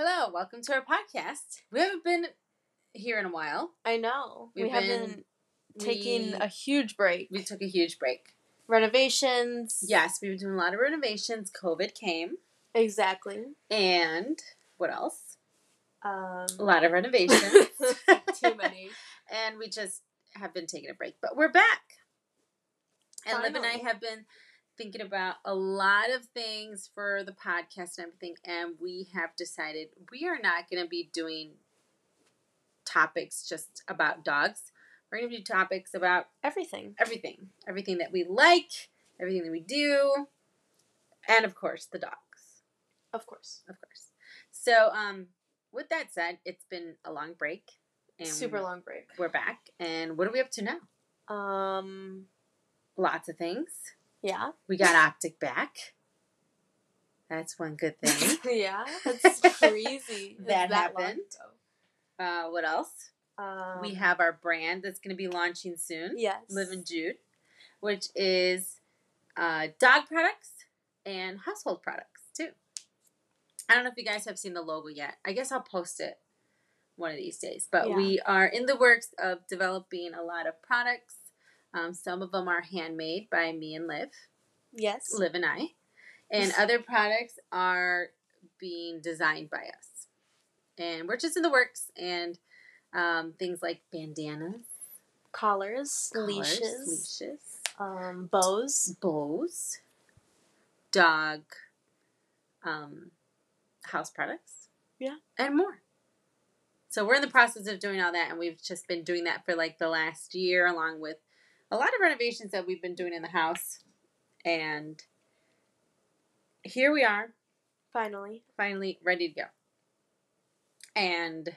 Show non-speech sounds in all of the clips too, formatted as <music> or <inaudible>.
Hello, welcome to our podcast. We haven't been here in a while. I know. We've we have been- been taking we- a huge break. We took a huge break. Renovations. Yes, we've been doing a lot of renovations. COVID came. Exactly. And what else? Um, A lot of renovations. <laughs> too <laughs> many. and we just have been taking a break. But we're back. And Liv and I have been thinking about a lot of things for the podcast and everything. And we have decided we are not going to be doing topics just about dogs. We're going to do topics about Everything. everything. Everything that we like, everything that we do, and of course, the dogs. Of course. Of course. So, um, with that said, it's been a long break. And Super long break. We're back. And what are we up to now? Um. Lots of things. Yeah. We got Optic back. That's one good <laughs> thing. yeah. That's <laughs> crazy. It's That happened. uh, what else? Um, we have our brand that's going to be launching soon. Yes. Live and Jude, which is uh, dog products and household products too. I don't know if you guys have seen the logo yet. I guess I'll post it one of these days. But Yeah. we are in the works of developing a lot of products. Um, some of them are handmade by me and Liv, Yes. Liv and I, and <laughs> other products are being designed by us. And we're just in the works and um, things like bandanas, Collars, collars, leashes, leashes, um, bows. bows, dog, um, house products. Yeah. And more. So we're in the process of doing all that, and we've just been doing that for like the last year, along with a lot of renovations that we've been doing in the house. And here we are, Finally. finally ready to go. And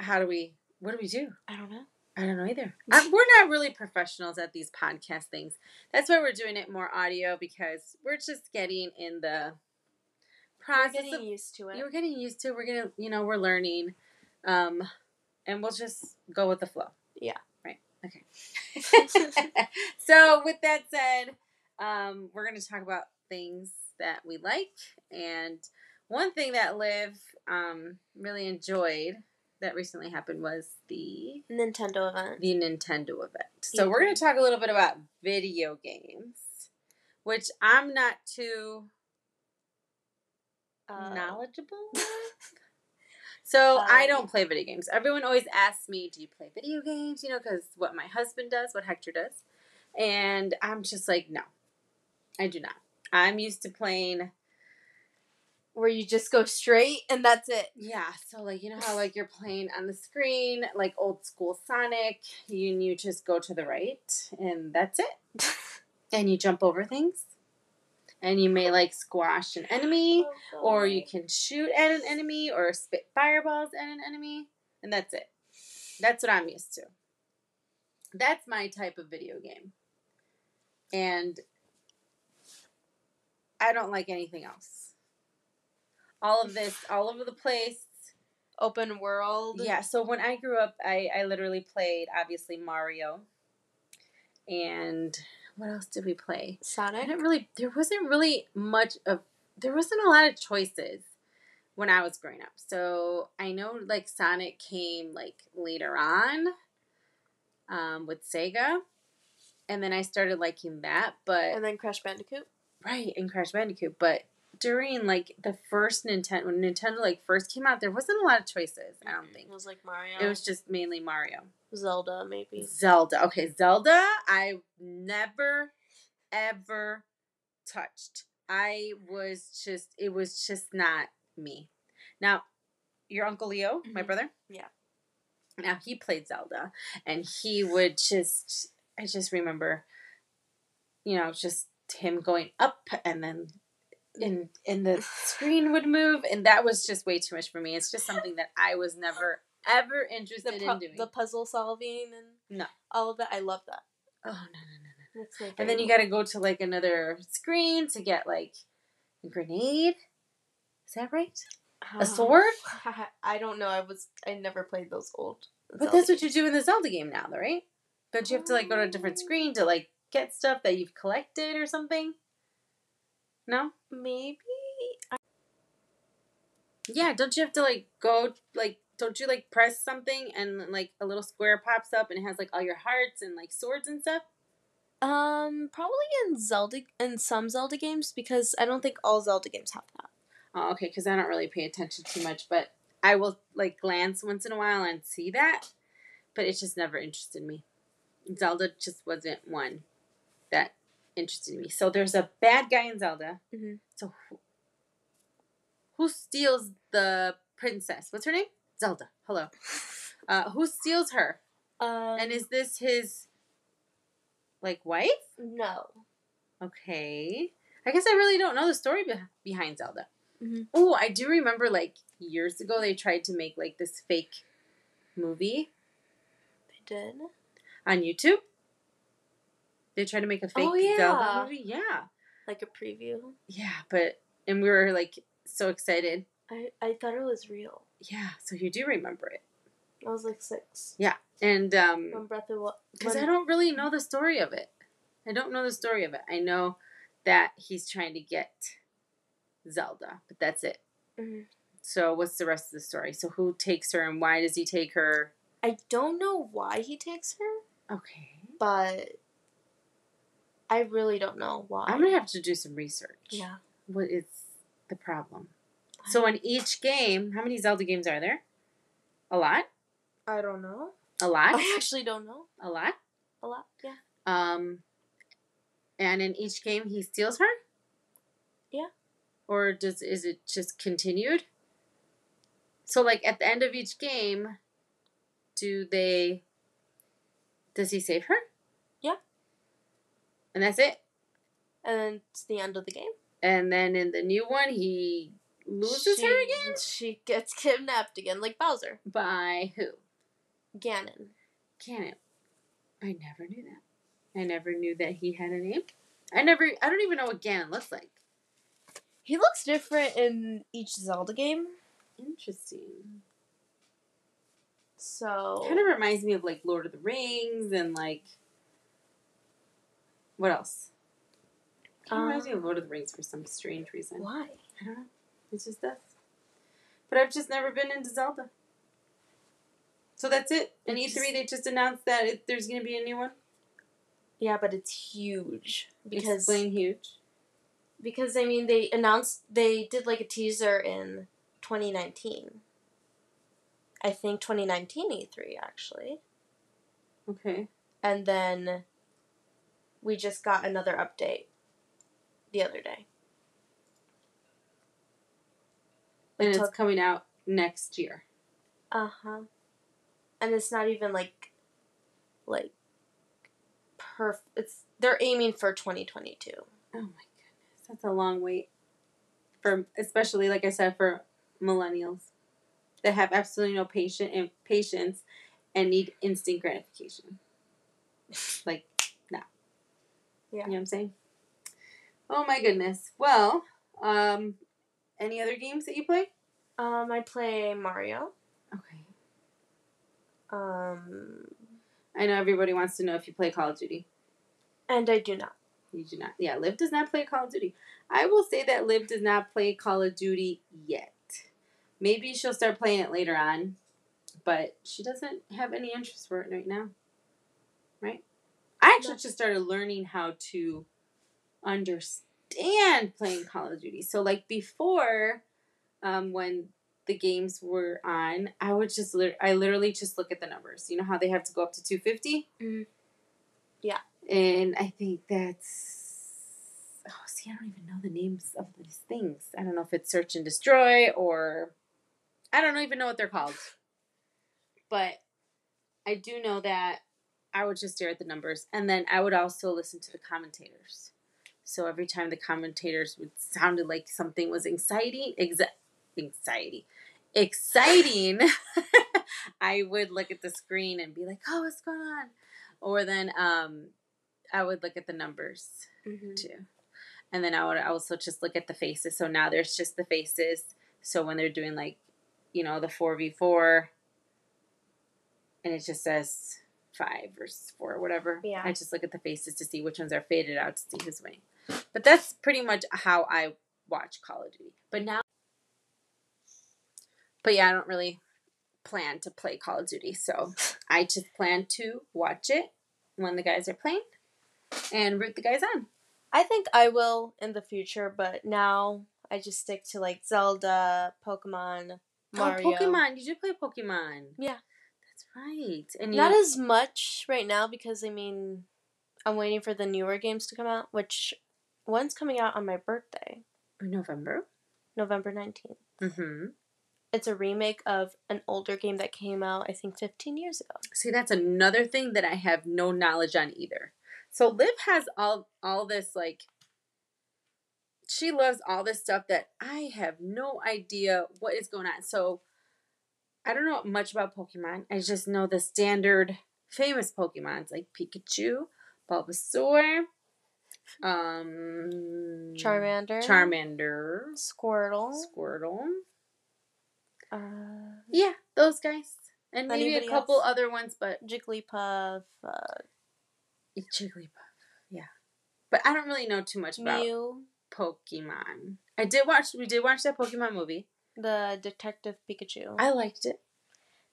how do we, what do we do? I don't know. I don't know either. <laughs> Uh, we're not really professionals at these podcast things. That's why we're doing it more audio because we're just getting in the process. We're getting of. used to it. We're getting used to. it. We're gonna, you know, we're learning, um, and we'll just go with the flow. Yeah. Okay. <laughs> so with that said, um, we're gonna talk about things that we like, and one thing that Liv um really enjoyed that recently happened was the Nintendo event. the Nintendo event. So Yeah. we're going to talk a little bit about video games, which I'm not too Uh, knowledgeable <laughs> with. So Uh, I don't play video games. Everyone always asks me, "Do you play video games?" You know, because what my husband does, what Hector does, and I'm just like, no, I do not. I'm used to playing. where you just go straight and that's it. Yeah, so like you know how like you're playing on the screen, like old school Sonic, you you just go to the right and that's it. <laughs> and you jump over things. And you may like squash an enemy, oh, or you can shoot at an enemy, or spit fireballs at an enemy, and that's it. That's what I'm used to. That's my type of video game. And I don't like anything else. All of this, all over the place. open world. Yeah, so when I grew up, I, I literally played, obviously, Mario. And what else did we play? Sonic. I didn't really. There wasn't really much of. There wasn't a lot of choices when I was growing up. So I know like Sonic came like later on, um, with Sega, and then I started liking that. But And then Crash Bandicoot. right and Crash Bandicoot, but during like the first Nintendo when Nintendo like first came out, there wasn't a lot of choices. I don't think It was like Mario. it was just mainly Mario. Zelda, maybe. Zelda. Okay, Zelda, I never ever touched. I was just it was just not me. Now, your uncle Leo, my Mhm. brother? Yeah. Now he played Zelda and he would just I just remember you know, just him going up and then and and the <laughs> screen would move and that was just way too much for me. It's just something that I was never ever The, interested pu- in doing. the puzzle solving and No. all of that. I love that. oh no no no. That's my And then you got to go to like another screen to get like a grenade. Is that right? favorite. A ah, sword? <laughs> I don't know. I was. I never played those old. But that's what you do in the Zelda game now, though, right? Don't you have to like go to a different um. screen to like get stuff that you've collected or something? No? maybe. Yeah, don't you have to like go like don't you like press something and like a little square pops up and it has like all your hearts and like swords and stuff? Um, probably in Zelda in some Zelda games because I don't think all Zelda games have that. Oh, okay, because I don't really pay attention too much, but I will like glance once in a while and see that, but it just never interested me. Zelda just wasn't one that interested me. So there's a bad guy in Zelda. Mhm. So who, who steals the princess? What's her name? Zelda. Hello. Uh, who steals her? Um, And is this his like wife? no. Okay. I guess I really don't know the story beh behind Zelda. Mhm. Oh, I do remember like years ago they tried to make like this fake movie They did. on YouTube. They tried to make a fake Oh, yeah. Zelda movie. Yeah. Like a preview. Yeah, but and we were like so excited. I I thought it was real. Yeah, so you do remember it. I was like six. Yeah, And um When Breath of Wild. because I don't really know the story of it. I don't know the story of it. I know that he's trying to get Zelda, but that's it. Mhm. So what's the rest of the story? So who takes her and why does he take her? I don't know why he takes her, Okay. but I really don't know why. I'm gonna have to do some research. Yeah. What is the problem? So in each game, how many Zelda games are there? A lot? I don't know. A lot? I actually don't know. A lot? A lot. Yeah. Um and in each game he steals her? Yeah. Or does is it just continued? So like at the end of each game, do they does he save her? Yeah. And that's it? And then it's the end of the game. And then in the new one he loses she, her again? She gets kidnapped again, like Bowser. By who? Ganon. Ganon. I never knew that. I never knew that he had a name. I never I don't even know what Ganon looks like. He looks different in each Zelda game. Interesting. So Kind of reminds me of like Lord of the Rings and like what else? Kind of reminds me of um, Lord of the Rings for some strange reason. why? I don't know. It just does. But I've just never been into Zelda. So that's it. In It's- E3, they just announced that it, there's going to be a new one. Yeah, but it's huge because Explain huge. because I mean they announced they did like a teaser in 2019. I think 2019 E3 actually. Okay. And then we just got another update the other day. And it's coming out next year. Uh huh. And it's not even like, like, perf. It's they're aiming for 2022. Oh my goodness, that's a long wait. For especially like I said for millennials that have absolutely no patient and patience and need instant gratification. <laughs> Like no. Yeah. You know what I'm saying? Oh my goodness. Well, um any other games that you play? Um, I play Mario. Okay. Um, I know everybody wants to know if you play Call of Duty. and I do not. You do not. Yeah, Liv does not play Call of Duty. I will say that Liv does not play Call of Duty yet. Maybe she'll start playing it later on, but she doesn't have any interest for it right now. Right? I actually No. just started learning how to understand playing Call of Duty. So, like before, um, when the games were on, I would just lit- I literally just look at the numbers. You know how they have to go up to two fifty. Mhm. Yeah. And I think that's oh, see, I don't even know the names of these things. I don't know if it's search and destroy or I don't even know what they're called. But I do know that I would just stare at the numbers and then I would also listen to the commentators. So every time the commentators would sounded like something was exciting, exa- anxiety, exciting, <laughs> I would look at the screen and be like, "Oh, what's going on?" Or then um, I would look at the numbers Mm-hmm. too, and then I would also just look at the faces. So now there's just the faces. So when they're doing like, you know, the four v four, and it just says five versus four or whatever. Yeah. I just look at the faces to see which ones are faded out to see who's winning. But that's pretty much how I watch Call of Duty. But now But yeah, I don't really plan to play Call of Duty, so I just plan to watch it when the guys are playing and root the guys on. I think I will in the future, but now I just stick to like Zelda, Pokemon, oh, Mario. Oh, Pokemon! You do play Pokemon. Yeah. that's right. And Not you, as much right now because I mean, I'm waiting for the newer games to come out, which one's coming out on my birthday, November. November 19th. Mm-hmm. It's a remake of an older game that came out, I think, 15 years ago. See, that's another thing that I have no knowledge on either. So Liv has all all this like she loves all this stuff that I have no idea what is going on. So I don't know much about Pokemon. I just know the standard famous Pokemons like Pikachu, Bulbasaur, um Charmander, Charmander, Squirtle. Squirtle. Uh, Yeah, those guys. And maybe a couple else? other ones, but Jigglypuff, uh, Jigglypuff. Yeah. But I don't really know too much about Mew, Pokemon. I did watch we did watch that Pokemon movie. the Detective Pikachu. I liked it.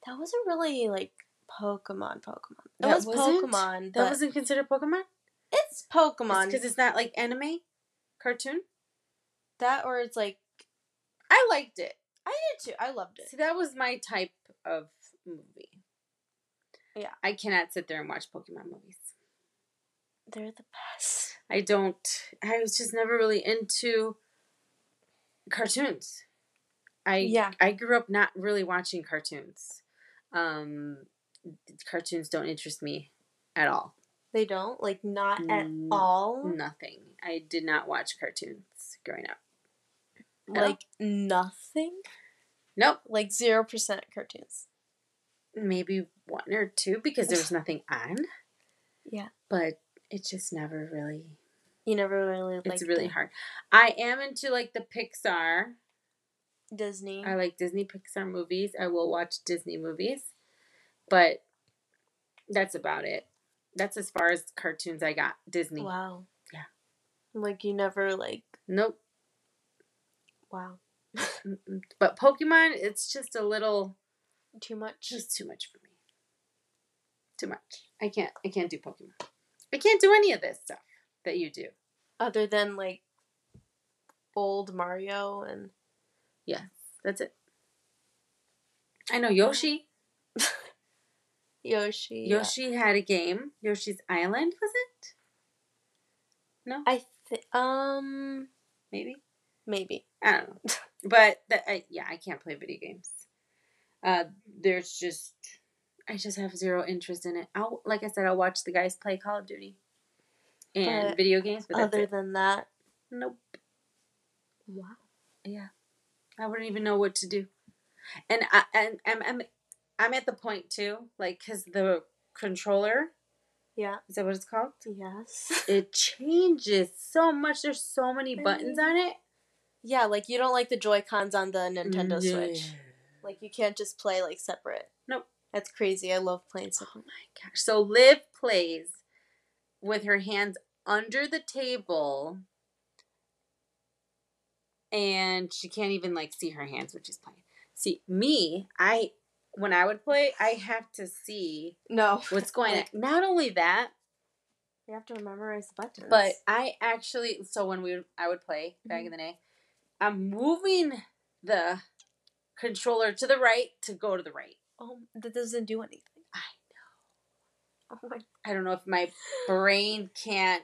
that wasn't really like Pokemon. Pokemon. It That was? Pokemon. That wasn't considered Pokemon? It's Pokemon. Because it's not like anime cartoon. that or it's like I liked it. I did too. I loved it. See, that was my type of movie. Yeah. I cannot sit there and watch Pokemon movies. They're the best. I don't I was just never really into cartoons. I Yeah. I grew up not really watching cartoons. Um cartoons don't interest me at all. They don't like not at all. Nothing. I did not watch cartoons growing up. Like nothing. Nope. Like zero percent cartoons. Maybe one or two because there was <sighs> nothing on. Yeah. But it just never really You never really like. it's really hard. I am into like the Pixar. Disney. I like Disney Pixar movies. I will watch Disney movies. But that's about it. That's as far as cartoons I got. Disney. Wow. Yeah. Like you never like. Nope. Wow. <laughs> But Pokemon, it's just a little Too much. just too much for me. Too much. I can't I can't do Pokemon. I can't do any of this stuff that you do. Other than like old Mario and Yeah, that's it. I know Yoshi. Yoshi. yeah. Yoshi had a game. Yoshi's Island, was it? No, I think um maybe. maybe. I don't know. <laughs> But that, I, yeah, I can't play video games. Uh, there's just I just have zero interest in it. I'll like I said, I'll watch the guys play Call of Duty and But video games. But Other than that, nope. wow. Yeah, I wouldn't even know what to do. And I and I'm I'm I'm at the point too, like because the controller Yeah. is that what it's called? Yes. It changes so much. There's so many buttons on it. yeah, like you don't like the Joy Cons on the Nintendo No. Switch. Like you can't just play like separate. Nope. That's crazy. I love playing Oh my gosh. So Liv plays with her hands under the table and she can't even like see her hands when she's playing. See, me, I when I would play, I have to see No. what's <laughs> going Like- on. Not only that, You have to memorize the buttons. but I actually so when we I would play back mm-hmm. in the day, I'm moving the controller to the right to go to the right. oh, that doesn't do anything. I know. Oh my. I don't know if my brain can't.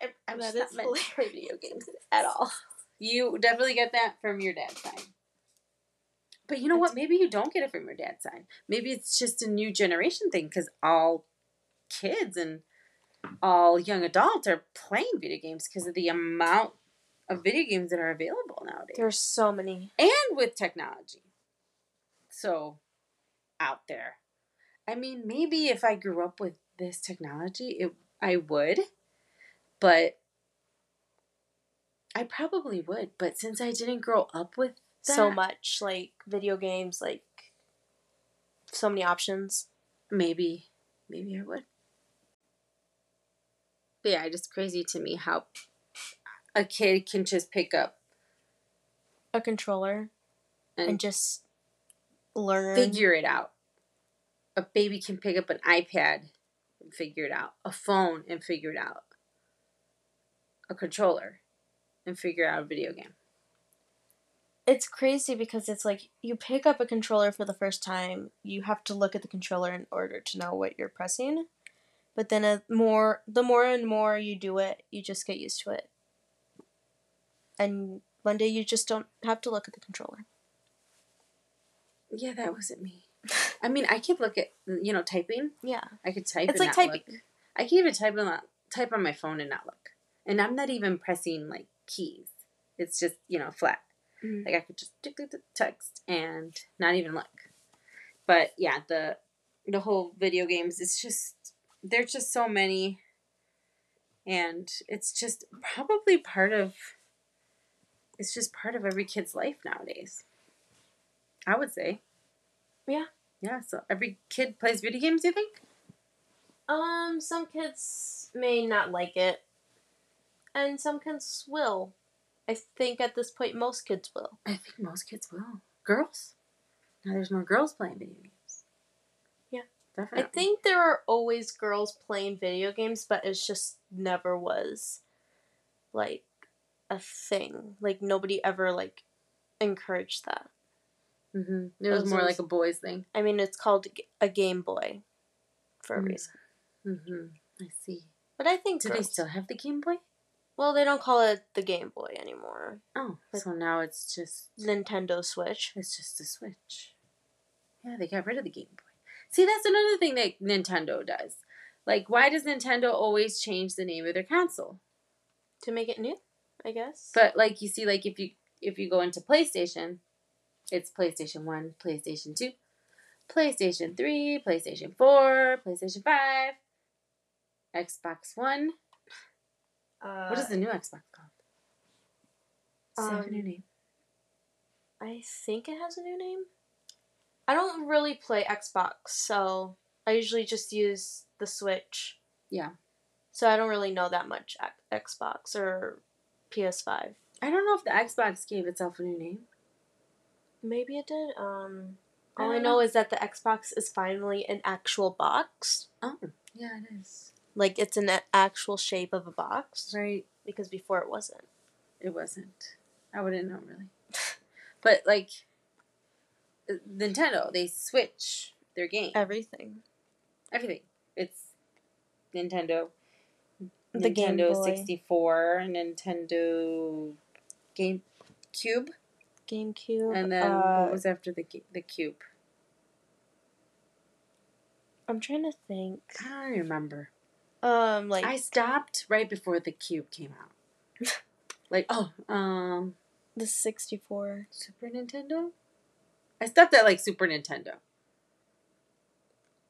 I, I'm That just not meant video games at all. You definitely get that from your dad's side. But you know what? Maybe you don't get it from your dad's side. Maybe it's just a new generation thing because all kids and all young adults are playing video games because of the amount of video games that are available nowadays There's so many. and with technology. So, out there. I mean, maybe if I grew up with this technology, it I would, but I probably would. But since I didn't grow up with So much like video games, like so many options. maybe, maybe I would. But yeah, just crazy to me how a kid can just pick up A controller. and, and just learn. figure it out. A baby can pick up an iPad and figure it out, a phone and figure it out, a controller and figure out a video game. It's crazy because it's like you pick up a controller for the first time, you have to look at the controller in order to know what you're pressing. But then a more the more and more you do it, you just get used to it. And one day you just don't have to look at the controller. Yeah, that wasn't me. <laughs> I mean, I could look at you know typing. Yeah. I could type. It's and like not typing. look. I can even type on that, type on my phone and not look. And I'm not even pressing like keys. It's just you know flat. Mhm. Like I could just tick, tick, text and not even look. But yeah, the the whole video games. It's just there's just so many, and it's just probably part of. It's just part of every kid's life nowadays. I would say. Yeah. Yeah. So every kid plays video games. You think? Um, some kids may not like it, and some kids will. I think at this point, most kids will. I think most kids will. Girls. Now there's more girls playing video games. Yeah. Definitely. I think there are always girls playing video games, but it's just never was like a thing. Like nobody ever like encouraged that. Mm-hmm. It was more like a boys thing. I mean, it's called a Game Boy for a Mm. reason. hmm I see. But I think Do they still have the Game Boy? Well, they don't call it the Game Boy anymore. Oh, But- so now it's just Nintendo Switch. it's just a Switch. Yeah, they got rid of the Game Boy. See, that's another thing that Nintendo does. Like, why does Nintendo always change the name of their console? to make it new, I guess. But like you see, like if you if you go into PlayStation, it's PlayStation One, PlayStation Two, PlayStation Three, PlayStation Four, PlayStation Five, Xbox One. Uh, What is the new Xbox called? Does have a new um, name? I think it has a new name. I don't really play Xbox, so I usually just use the Switch. Yeah. So I don't really know that much Xbox or PS5. I don't know if the Xbox gave itself a new name. Maybe it did. Um, all I don't know know. is that the Xbox is finally an actual box. Oh, yeah, it is. Like it's an actual shape of a box Right. because before it wasn't. It wasn't. I wouldn't know really. <laughs> But like uh, Nintendo, they switch their game. Everything. Everything. It's Nintendo. The Game Nintendo Boy. 64, Nintendo GameCube, GameCube. and then uh, what was after the the Cube? I'm trying to think. I don't remember. Um, like I stopped right before the Cube came out. <laughs> like oh, um, the 64. Super Nintendo. I stopped at like Super Nintendo.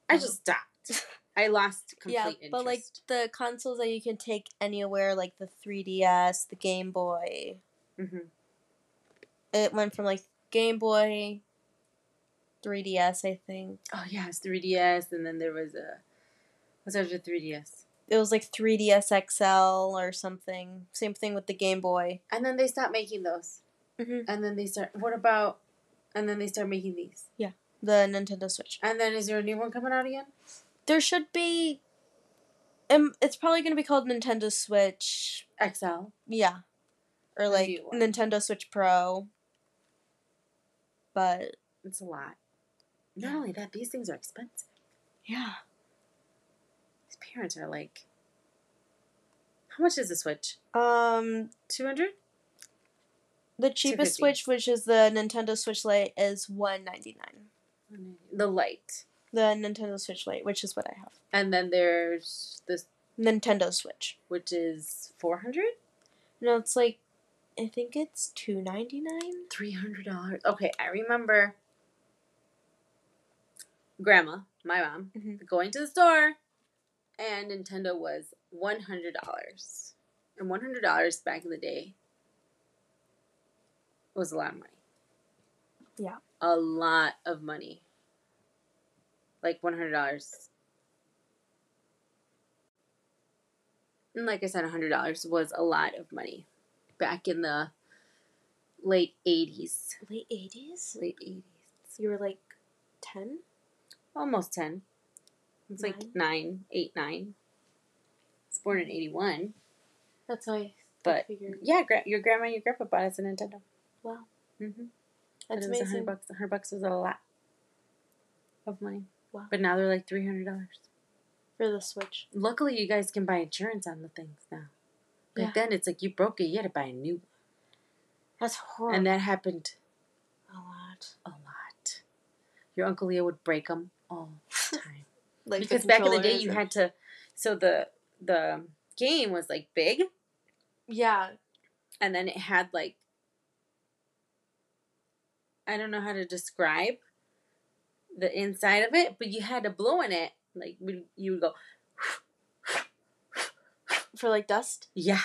I just stopped. <laughs> I lost complete yeah, interest. but like the consoles that you can take anywhere, like the 3DS, the Game Boy, Mhm. it went from like Game Boy, 3DS, I think. oh yeah, it's 3DS, and then there was a what's after 3DS, It was like 3DS XL or something. Same thing with the Game Boy. and then they stopped making those, Mhm. and then they start. What about? And then they start making these, Yeah, The Nintendo Switch. and then is there a new one coming out again? There should be. Um, it's probably going to be called Nintendo Switch. XL. Yeah. Or A like. Nintendo Switch Pro. But It's a lot. Not only that, these things are expensive. yeah. Parents are like, how much is the Switch? Um, Two hundred. the cheapest Switch, which is the Nintendo Switch Lite, is one ninety nine. The light, The Nintendo Switch Lite, which is what I have. and then there's this, Nintendo Switch. which is four hundred. No, it's like, I think it's two ninety nine. Three hundred dollars. Okay, I remember grandma, my mom, Mhm. going to the store and Nintendo was one hundred dollars. And one hundred dollars back in the day was a lot of money. Yeah. A lot of money. Like one hundred dollars. And like I said, hundred dollars was a lot of money back in the late 80s. Late eighties. Late 80s. You were like ten. Almost 10. It's like Nine? nine, eight, nine. It's born in 81. That's why. But figured. yeah, gra- your grandma and your grandpa bought us a Nintendo. Wow, Mm-hmm. that's it was a hundred amazing. bucks. Hundred bucks was a lot of money. Wow. But now they're like three hundred dollars. for the Switch. Luckily, you guys can buy insurance on the things now. Back Yeah. then, it's like you broke it, you had to buy a new, one. That's horrible. and that happened a lot. a lot. Your uncle Leo would break them all the time <laughs> Like because back in the day, you had to. So the the game was like big, Yeah, and then it had like I don't know how to describe the inside of it, but you had to blow in it. Like you would go, for like dust. yeah,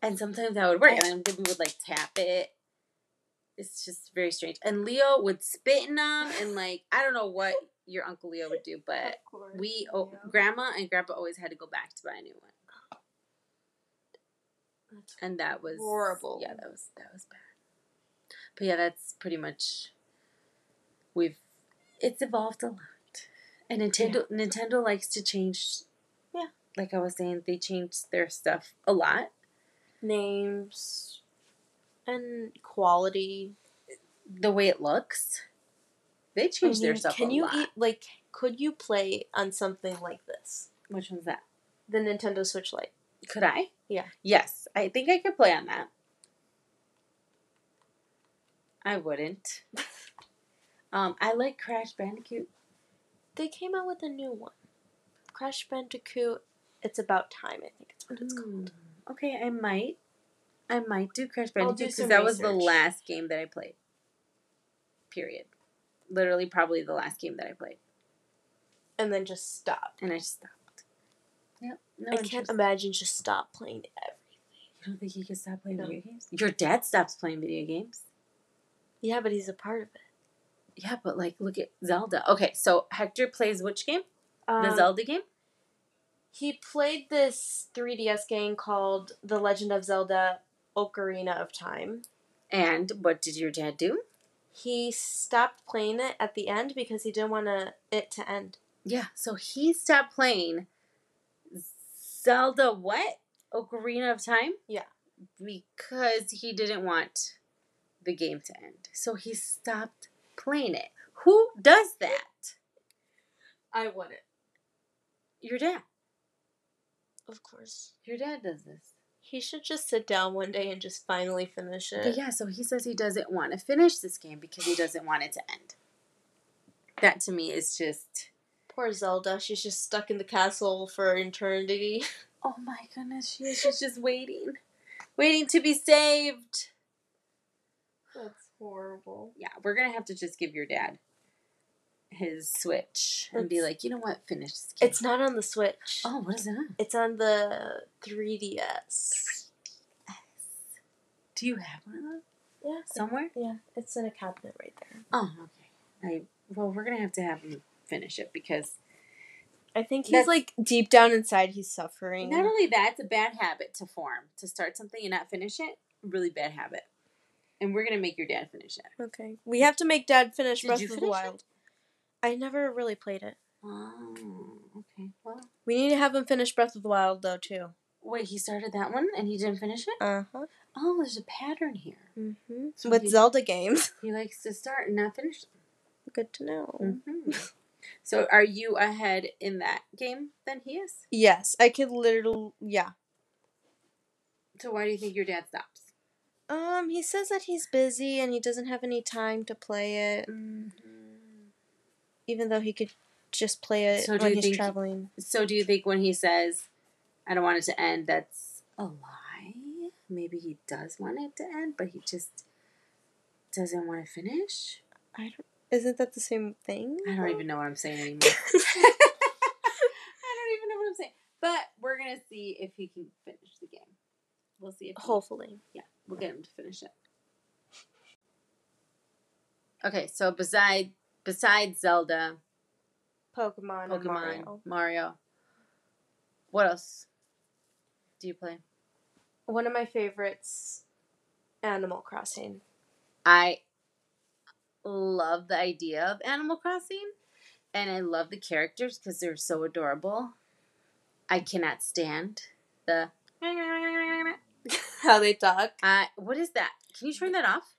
and sometimes that would work, and then we would like tap it. It's just very strange. And Leo would spit in them, and like I don't know what your uncle Leo would do, but we, oh, grandma and grandpa always had to go back to buy a new one, That's and that was Horrible. Yeah, that was that was bad. But yeah, that's pretty much we've it's evolved a lot, and Nintendo Nintendo likes to change. Yeah. like I was saying, they change their stuff a lot. names and quality. The way it looks, they change I their mean, stuff. Can a you lot. eat like? Could you play on something like this? Which one's that? The Nintendo Switch Lite. Could I? Yeah. Yes, I think I could play on that. I wouldn't. <laughs> um, I like Crash Bandicoot. They came out with a new one. Crash Bandicoot. It's about time. I think it's what it's called. Hmm. Okay, I might. I might do Crash Bandicoot because some that was the last game that I played. Period. Literally, probably the last game that I played, And then just stop. and I just stopped. Yep. No I can't imagine just stop playing everything. You don't think you could stop playing No. video games? Your dad stops playing video games. Yeah, but he's a part of it. Yeah, but like, look at Zelda. Okay, so Hector plays which game? The Um, Zelda game. He played this 3DS game called The Legend of Zelda Ocarina of Time. And what did your dad do? He stopped playing it at the end because he didn't want to, it to end. Yeah, so he stopped playing Zelda what? Ocarina of Time? Yeah. Because he didn't want the game to end. So he stopped playing it. Who does that? I wouldn't. Your dad. Of course. Your dad does this. He should just sit down one day and just finally finish it. But yeah, so he says he doesn't want to finish this game because he doesn't want it to end. That to me is just Poor Zelda. She's just stuck in the castle for eternity. <laughs> oh my goodness, she is she's just waiting. Waiting to be saved. That's horrible. yeah, we're gonna have to just give your dad his Switch and be like, you know what, finish this game. It's not on the Switch. oh, what is it on? It's on the 3DS. Do you have one of those Yeah. somewhere? Yeah, it's in a cabinet right there. Oh, okay. I well, we're gonna have to have him finish it because I think he's like deep down inside he's suffering. not only that, it's a bad habit to form to start something and not finish it. Really bad habit. And we're gonna make your dad finish it. Okay. We have to make Dad finish Did Breath of the Wild. it? I never really played it. Oh, okay. Well, We need to have him finish Breath of the Wild though too. wait, he started that one and he didn't finish it. Uh huh. Oh, there's a pattern here. Mm-hmm. So With he- Zelda games. <laughs> He likes to start and not finish. Good to know. hmm <laughs> So, are you ahead in that game than he is? Yes, I could literally. Yeah. So, why do you think your dad stops? Um, he says that he's busy and he doesn't have any time to play it, even though he could just play it So when he's think- traveling. So, do you think when he says, "I don't want it to end," that's a lie? Maybe he does want it to end, but he just doesn't want to finish. I don't. Isn't that the same thing? I don't even know what I'm saying anymore. <laughs> <laughs> I don't even know what I'm saying. But we're gonna see if he can finish the game. We'll see if he- Hopefully. Yeah, we'll get him to finish it. Okay, so beside besides Zelda, Pokemon, Pokemon, Mario. Mario. what else do you play? One of my favorites Animal Crossing. I love the idea of Animal Crossing and I love the characters because they're so adorable. I cannot stand the. <laughs> How they talk. Uh, what is that? Can you turn that off?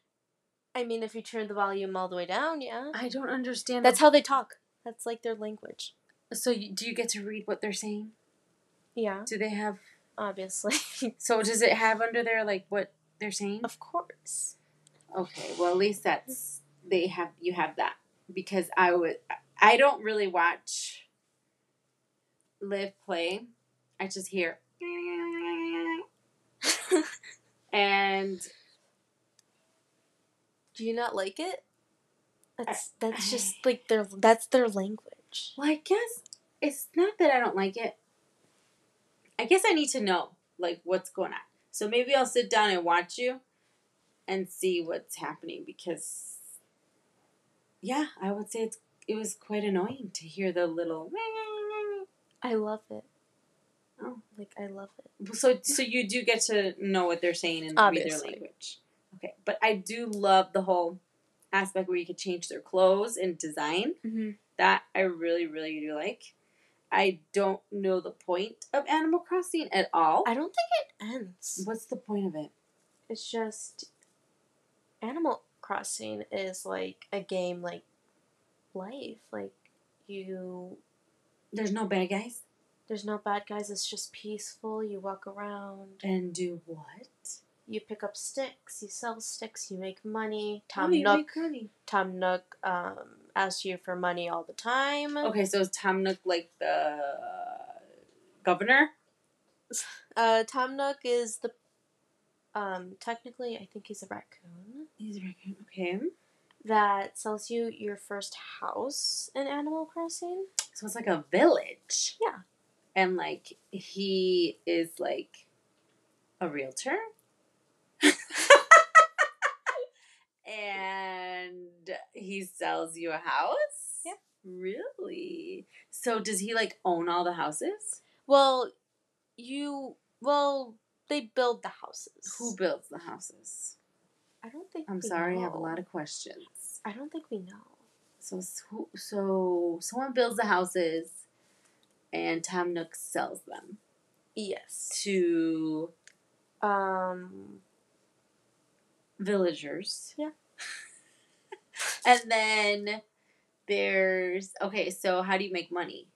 I mean, if you turn the volume all the way down, yeah. I don't understand. That's how they talk. That's like their language. So, you, do you get to read what they're saying? Yeah, Do they have? obviously. <laughs> So, does it have under there like what they're saying? of course. Okay, well at least that's they have you have that because I would I don't really watch live play. I just hear <laughs> and Do you not like it? That's that's just like their that's their language. well I guess it's not that I don't like it. I guess I need to know like what's going on. So maybe I'll sit down and watch you and see what's happening because yeah, I would say it's it was quite annoying to hear the little I love it. Oh. Like I love it. So, so you do get to know what they're saying and read their language. Okay, but I do love the whole aspect where you could change their clothes and design. Mm-hmm. That I really, really do like. I don't know the point of Animal Crossing at all. I don't think it ends. What's the point of it? It's just Animal Crossing is like a game like life. Like you There's no bad guys. there's no bad guys, it's just peaceful. You walk around, And do what? You pick up sticks, you sell sticks, you make money. Tom you Nook money? Tom Nook um asks you for money all the time. Okay, so is Tom Nook like the governor? Uh Tom Nook is the um technically I think he's a raccoon He's a raccoon. Okay. that sells you your first house in Animal Crossing. So it's like a village. Yeah. And like he is like a realtor. <laughs> and he sells you a house? Yeah. Really? So does he like own all the houses? Well, you well they build the houses. Who builds the houses? I don't think. I'm sorry, I have a lot of questions. I don't think we know. So so, so someone builds the houses and Tom Nook sells them Yes. to Um. Villagers. Yeah. <laughs> and then there's okay, so how do you make money?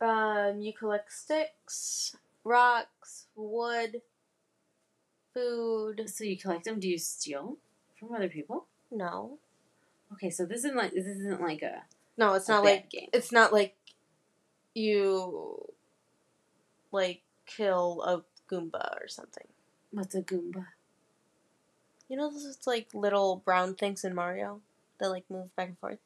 Um. You collect sticks, rocks, wood, food. So you collect them. Do you steal from other people? No. Okay, so this isn't like this isn't like a, No, it's a not like game. it's not like you like kill a goomba or something. What's a goomba? You know those like little brown things in Mario that like move back and forth.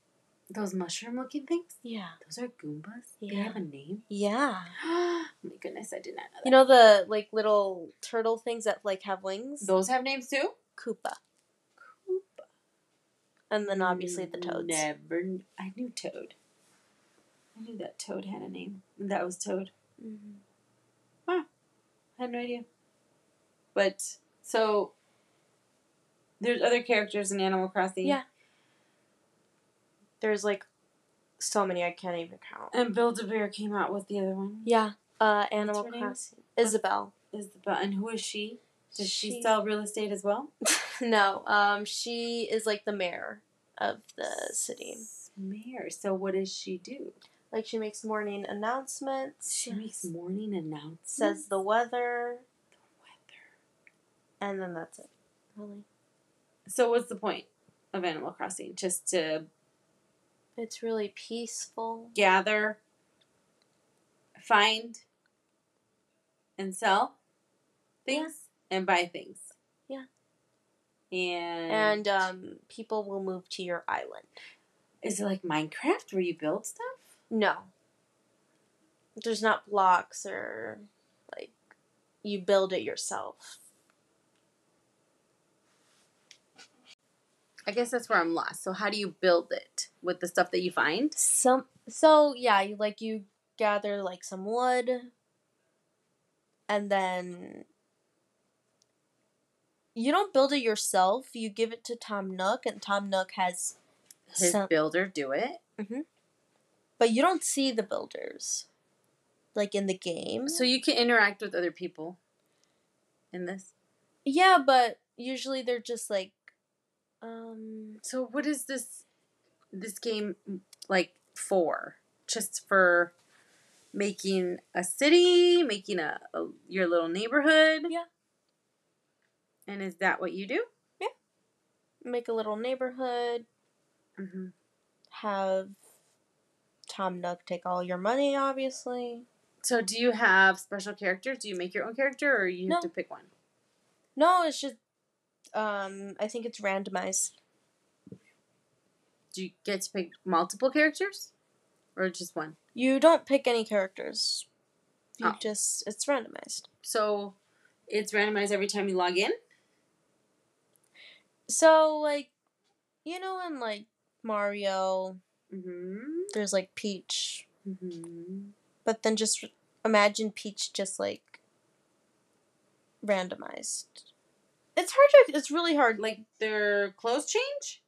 Those mushroom looking things? Yeah. Those are goombas. They have a name. Yeah. oh <gasps> my goodness, I did not know that. You know the like little turtle things that like have wings? those have names too. Koopa. Koopa. And then obviously the toads. Never. kn- I knew Toad. I knew that Toad had a name. That was Toad. Mhm. I had no idea. But so there's other characters in Animal Crossing. Yeah. There's like so many I can't even count. And Build a Bear came out with the other one. Yeah. Uh Animal? Crossing. Isabelle. Is the but and who is she? Does she, She- sell real estate as well? <laughs> no, um she is like the mayor of the city. Mayor. So what does she do? Like she makes morning announcements. She makes morning announcements. says the weather The weather. and then that's it. Really. So what's the point of Animal Crossing? Just to It's really peaceful. gather, find, and sell things and buy things. Yeah. And And um people will move to your island. is it like Minecraft where you build stuff? No. There's not blocks or like you build it yourself. I guess that's where I'm lost. So how do you build it with the stuff that you find? Some so yeah, you like you gather like some wood and then you don't build it yourself. You give it to Tom Nook, and Tom Nook has His some, builder do it. Mm-hmm. but you don't see the builders, like in the game. So you can interact with other people in this. yeah, but usually they're just like, um, So what is this this game like for? Just for making a city, making a, a your little neighborhood? Yeah. And is that what you do? Yeah. Make a little neighborhood, Mm-hmm. have Tom Nook take all your money, obviously. So do you have special characters? Do you make your own character or you have to pick one? No, it's just, um, I think it's randomized. Do you get to pick multiple characters? Or just one? You don't pick any characters. You Oh. just, it's randomized. So it's randomized every time you log in? So, like, you know, in like Mario, Mm-hmm. there's like Peach, Mm-hmm. but then just imagine Peach just like randomized. It's hard to, it's really hard. Like their clothes change?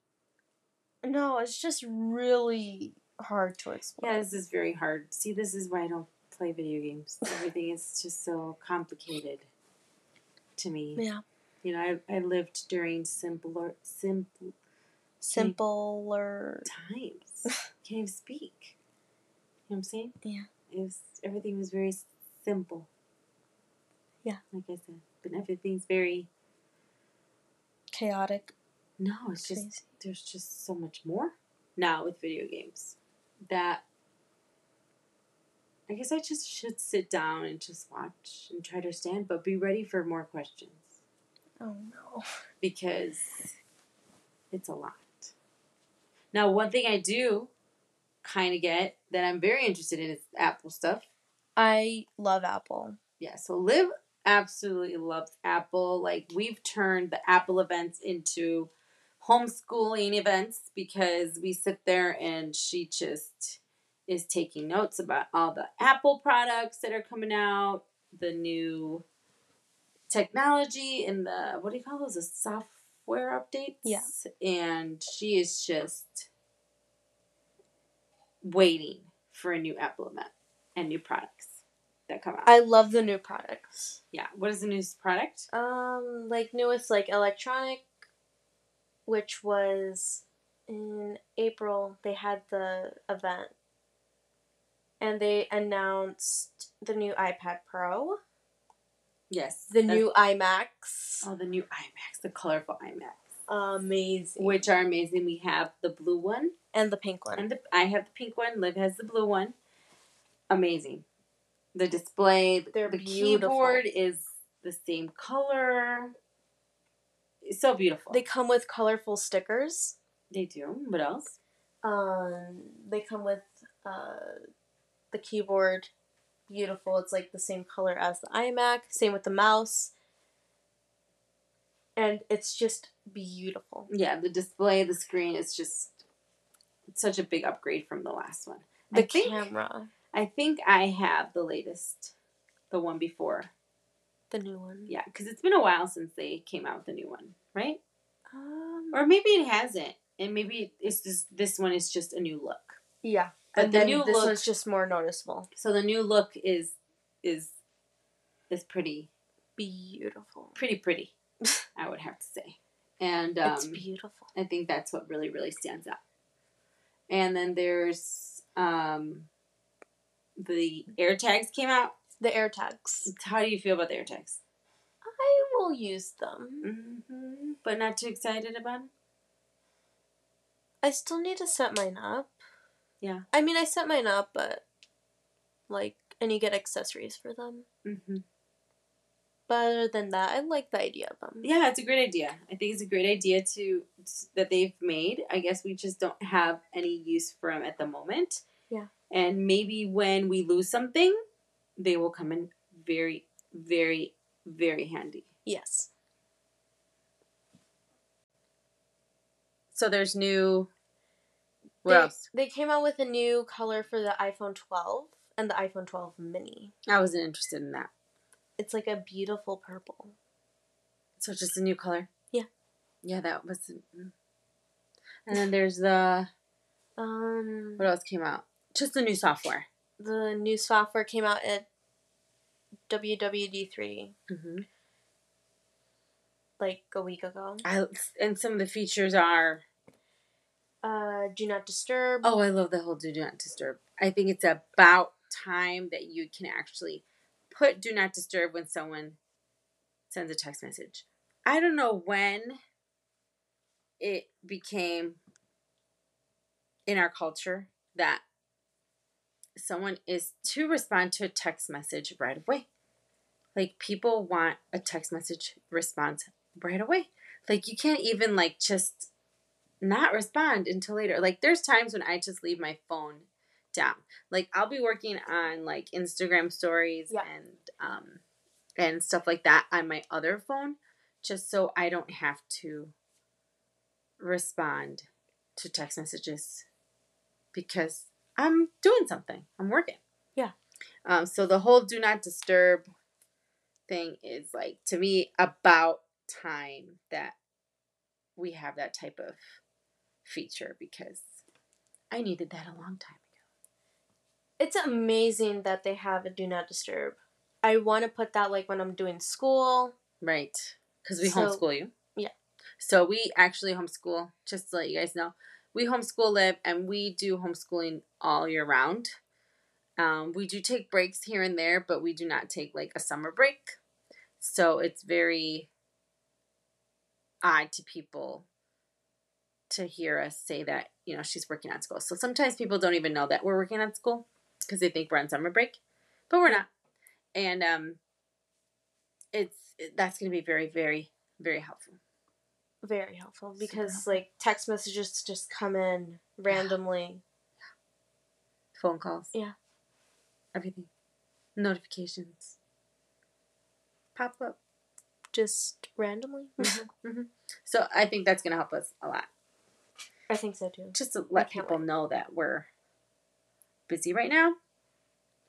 No, it's just really hard to explain. Yeah, this is very hard. See, this is why I don't play video games. <laughs> Everything is just so complicated to me. Yeah. You know, I, I lived during simpler, simple Simpler. times. <laughs> Can't even speak. You know what I'm saying? Yeah. It was everything was very simple. Yeah. Like I said, but everything's very Chaotic. no. It's just there's just so much more now with video games that I guess I just should sit down and just watch and try to understand, but be ready for more questions Oh no. <laughs> because it's a lot. Now, one thing I do kind of get that I'm very interested in is Apple stuff. I love Apple. Yeah, so Liv absolutely loves Apple. Like we've turned the Apple events into homeschooling events because we sit there and she just is taking notes about all the Apple products that are coming out, the new technology and the what do you call those? The software updates. Yeah. And she is just waiting for a new Apple event and new products that come out. I love the new products. Yeah. What is the newest product? Um, like newest like electronic, which was in April. They had the event, and they announced the new iPad Pro, Yes. the new iMacs. Oh, the new iMacs, the colorful iMacs, Amazing. which are amazing. We have the blue one, and the pink one. and the I have the pink one. Liv has the blue one. Amazing. The display, They're the beautiful. keyboard is the same color. It's so beautiful. They come with colorful stickers. they do. What else? Um, they come with uh, the keyboard. Beautiful. It's like the same color as the iMac. Same with the mouse. And it's just beautiful. Yeah, the display, the screen is just such a big upgrade from the last one. The I think, camera, I think I have the latest, the one before. the new one. Yeah, because it's been a while since they came out with the new one, right? Um, Or maybe it hasn't, and maybe it's just this one is just a new look. yeah. But and the new this look- is just more noticeable. So the new look is is is pretty Beautiful. pretty pretty. <laughs> I would have to say, and um, it's beautiful. I think that's what really really stands out. And then there's um, the AirTags came out. The AirTags. How do you feel about the AirTags? I will use them. hmm But not too excited about them. I still need to set mine up. Yeah. I mean, I set mine up, but like, and you get accessories for them. Mm-hmm. But other than that, I like the idea of them. Yeah, it's a great idea. I think it's a great idea to that they've made. I guess we just don't have any use for them at the moment. Yeah. And maybe when we lose something, they will come in very, very, very handy. Yes. So there's new. What they, else? They came out with a new color for the iPhone 12 and the iPhone 12 mini. I wasn't interested in that. It's like a beautiful purple. So it's just a new color. Yeah. Yeah, that was. mm. And then there's the Um, what else came out? Just the new software. the new software came out at WWDC Mm-hmm. like a week ago. I and some of the features are. Uh, do not disturb. Oh, I love the whole do not disturb. I think it's about time that you can actually put do not disturb when someone sends a text message. I don't know when it became in our culture that someone is to respond to a text message right away. Like people want a text message response right away. Like you can't even like just not respond until later. Like there's times when I just leave my phone down. Like I'll be working on like Instagram stories Yeah. and um and stuff like that on my other phone just so I don't have to respond to text messages because I'm doing something. I'm working. Yeah. Um so the whole do not disturb thing is like to me about time that we have that type of feature because I needed that a long time ago. It's amazing that they have a do not disturb. I want to put that like when I'm doing school. Right. Because we So- homeschool you. yeah. So we actually homeschool, just to let you guys know. We homeschool live and we do homeschooling all year round. Um, we do take breaks here and there, but we do not take like a summer break. So it's very odd to people to hear us say that, you know, she's working at school. So sometimes people don't even know that we're working at school because they think we're on summer break, but we're not. And um it's that's going to be very very very helpful. Very helpful because helpful. like text messages just come in randomly. Phone calls. Yeah. Everything. Notifications. Pop up. Just randomly. hmm So I think that's going to help us a lot. I think so too. Just to let people know that we're busy right now.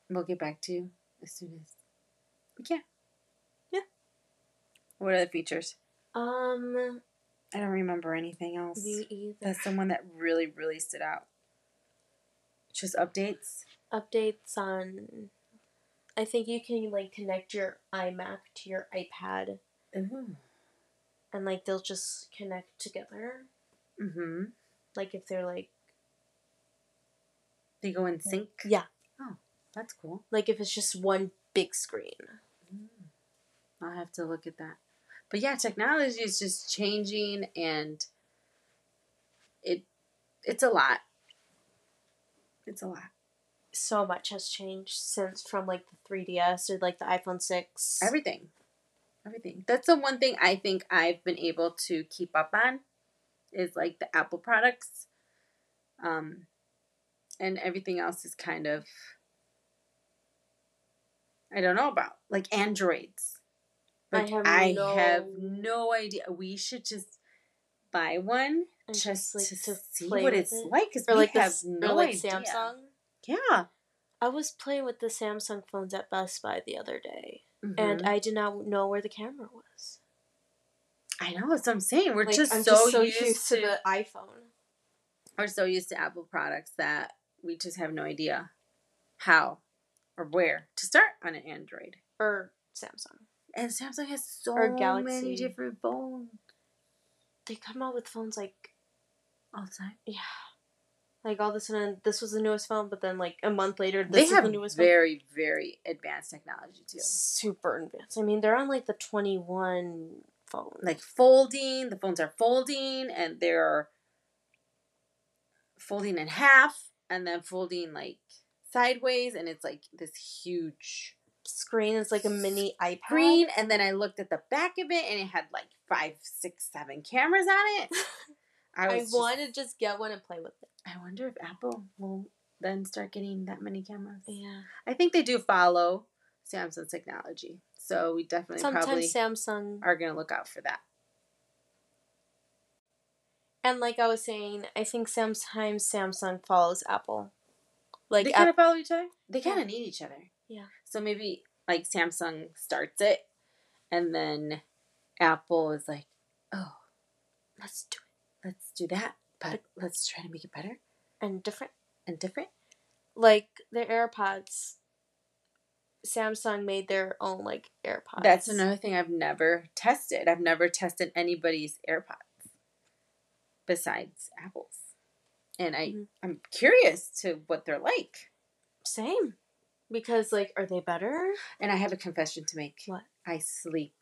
We'll get back to you as soon as we can. Yeah. What are the features? Um, I don't remember anything else. me either. That's the one that really, really stood out. Just updates. Updates on. I think you can like connect your iMac to your iPad, Ooh. and like they'll just connect together. Mm-hmm. Like if they're like They go in sync. yeah, Oh, That's cool. like if it's just one big screen. I'll have to look at that. But yeah, technology is just changing and it it's a lot. It's a lot. So much has changed since from like the 3DS or like the iPhone 6. Everything. Everything. That's the one thing I think I've been able to keep up on is like the Apple products. Um and everything else is kind of I don't know about. Like Androids. I have I no- have no idea. We should just buy one And just, just, like, to, to see what it's it. like because we like have this, no like idea. Samsung. Yeah, I was playing with the Samsung phones at Best Buy the other day, Mhm. and I did not know where the camera was. I know that's what I'm saying. We're Like, just, so just so used, used to, to the iPhone. we're so used to Apple products that we just have no idea how or where to start on an Android. or Samsung. And Samsung has so Or many different phones They come out with phones like all the time. yeah, like all of a sudden this was the newest phone, but then like a month later this They is have the newest very, very advanced technology too. Super advanced. I mean, they're on like the twenty one phone. Like folding, the phones are folding, and they're folding in half, and then folding like sideways, and it's like this huge screen is like a mini iPad. screen and then I looked at the back of it and it had like five, six, seven cameras on it. <laughs> I, I just- want to just get one and play with it. I wonder if Apple will then start getting that many cameras. Yeah. I think they do follow Samsung's technology. So we definitely Sometimes probably Samsung are gonna look out for that. and like I was saying, I think sometimes Samsung follows Apple. Like they kind of follow each other. They kind of need each other. Yeah. So maybe like Samsung starts it, and then Apple is like, oh, Let's do it. let's do that, but let's try to make it better. And different. and different. Like the AirPods. Samsung made their own like AirPods. That's another thing I've never tested. I've never tested anybody's AirPods besides Apple's. And I, Mhm. I'm curious to what they're like. Same. Because like, are they better? And I have a confession to make. What? I sleep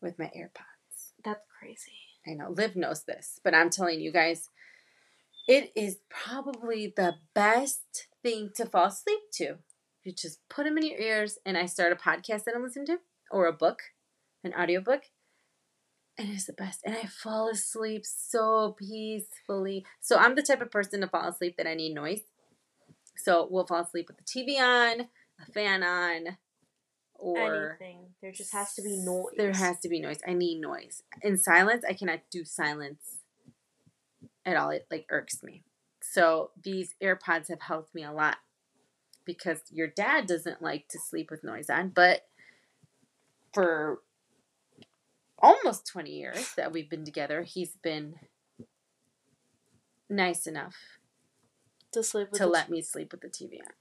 with my AirPods. That's crazy. I know Liv knows this, but I'm telling you guys, it is probably the best thing to fall asleep to. You just put them in your ears, and I start a podcast that I'm listening to, or a book, an audiobook, and it's the best. And I fall asleep so peacefully. So I'm the type of person to fall asleep that I need noise. So we'll fall asleep with the TV on, a fan on, or Anything. There just has to be noise. there has to be noise. I need noise. In silence, I cannot do silence at all. It like irks me. So these AirPods have helped me a lot because your dad doesn't like to sleep with noise on, but for almost 20 years that we've been together, he's been nice enough to sleep with to let me sleep with the TV on.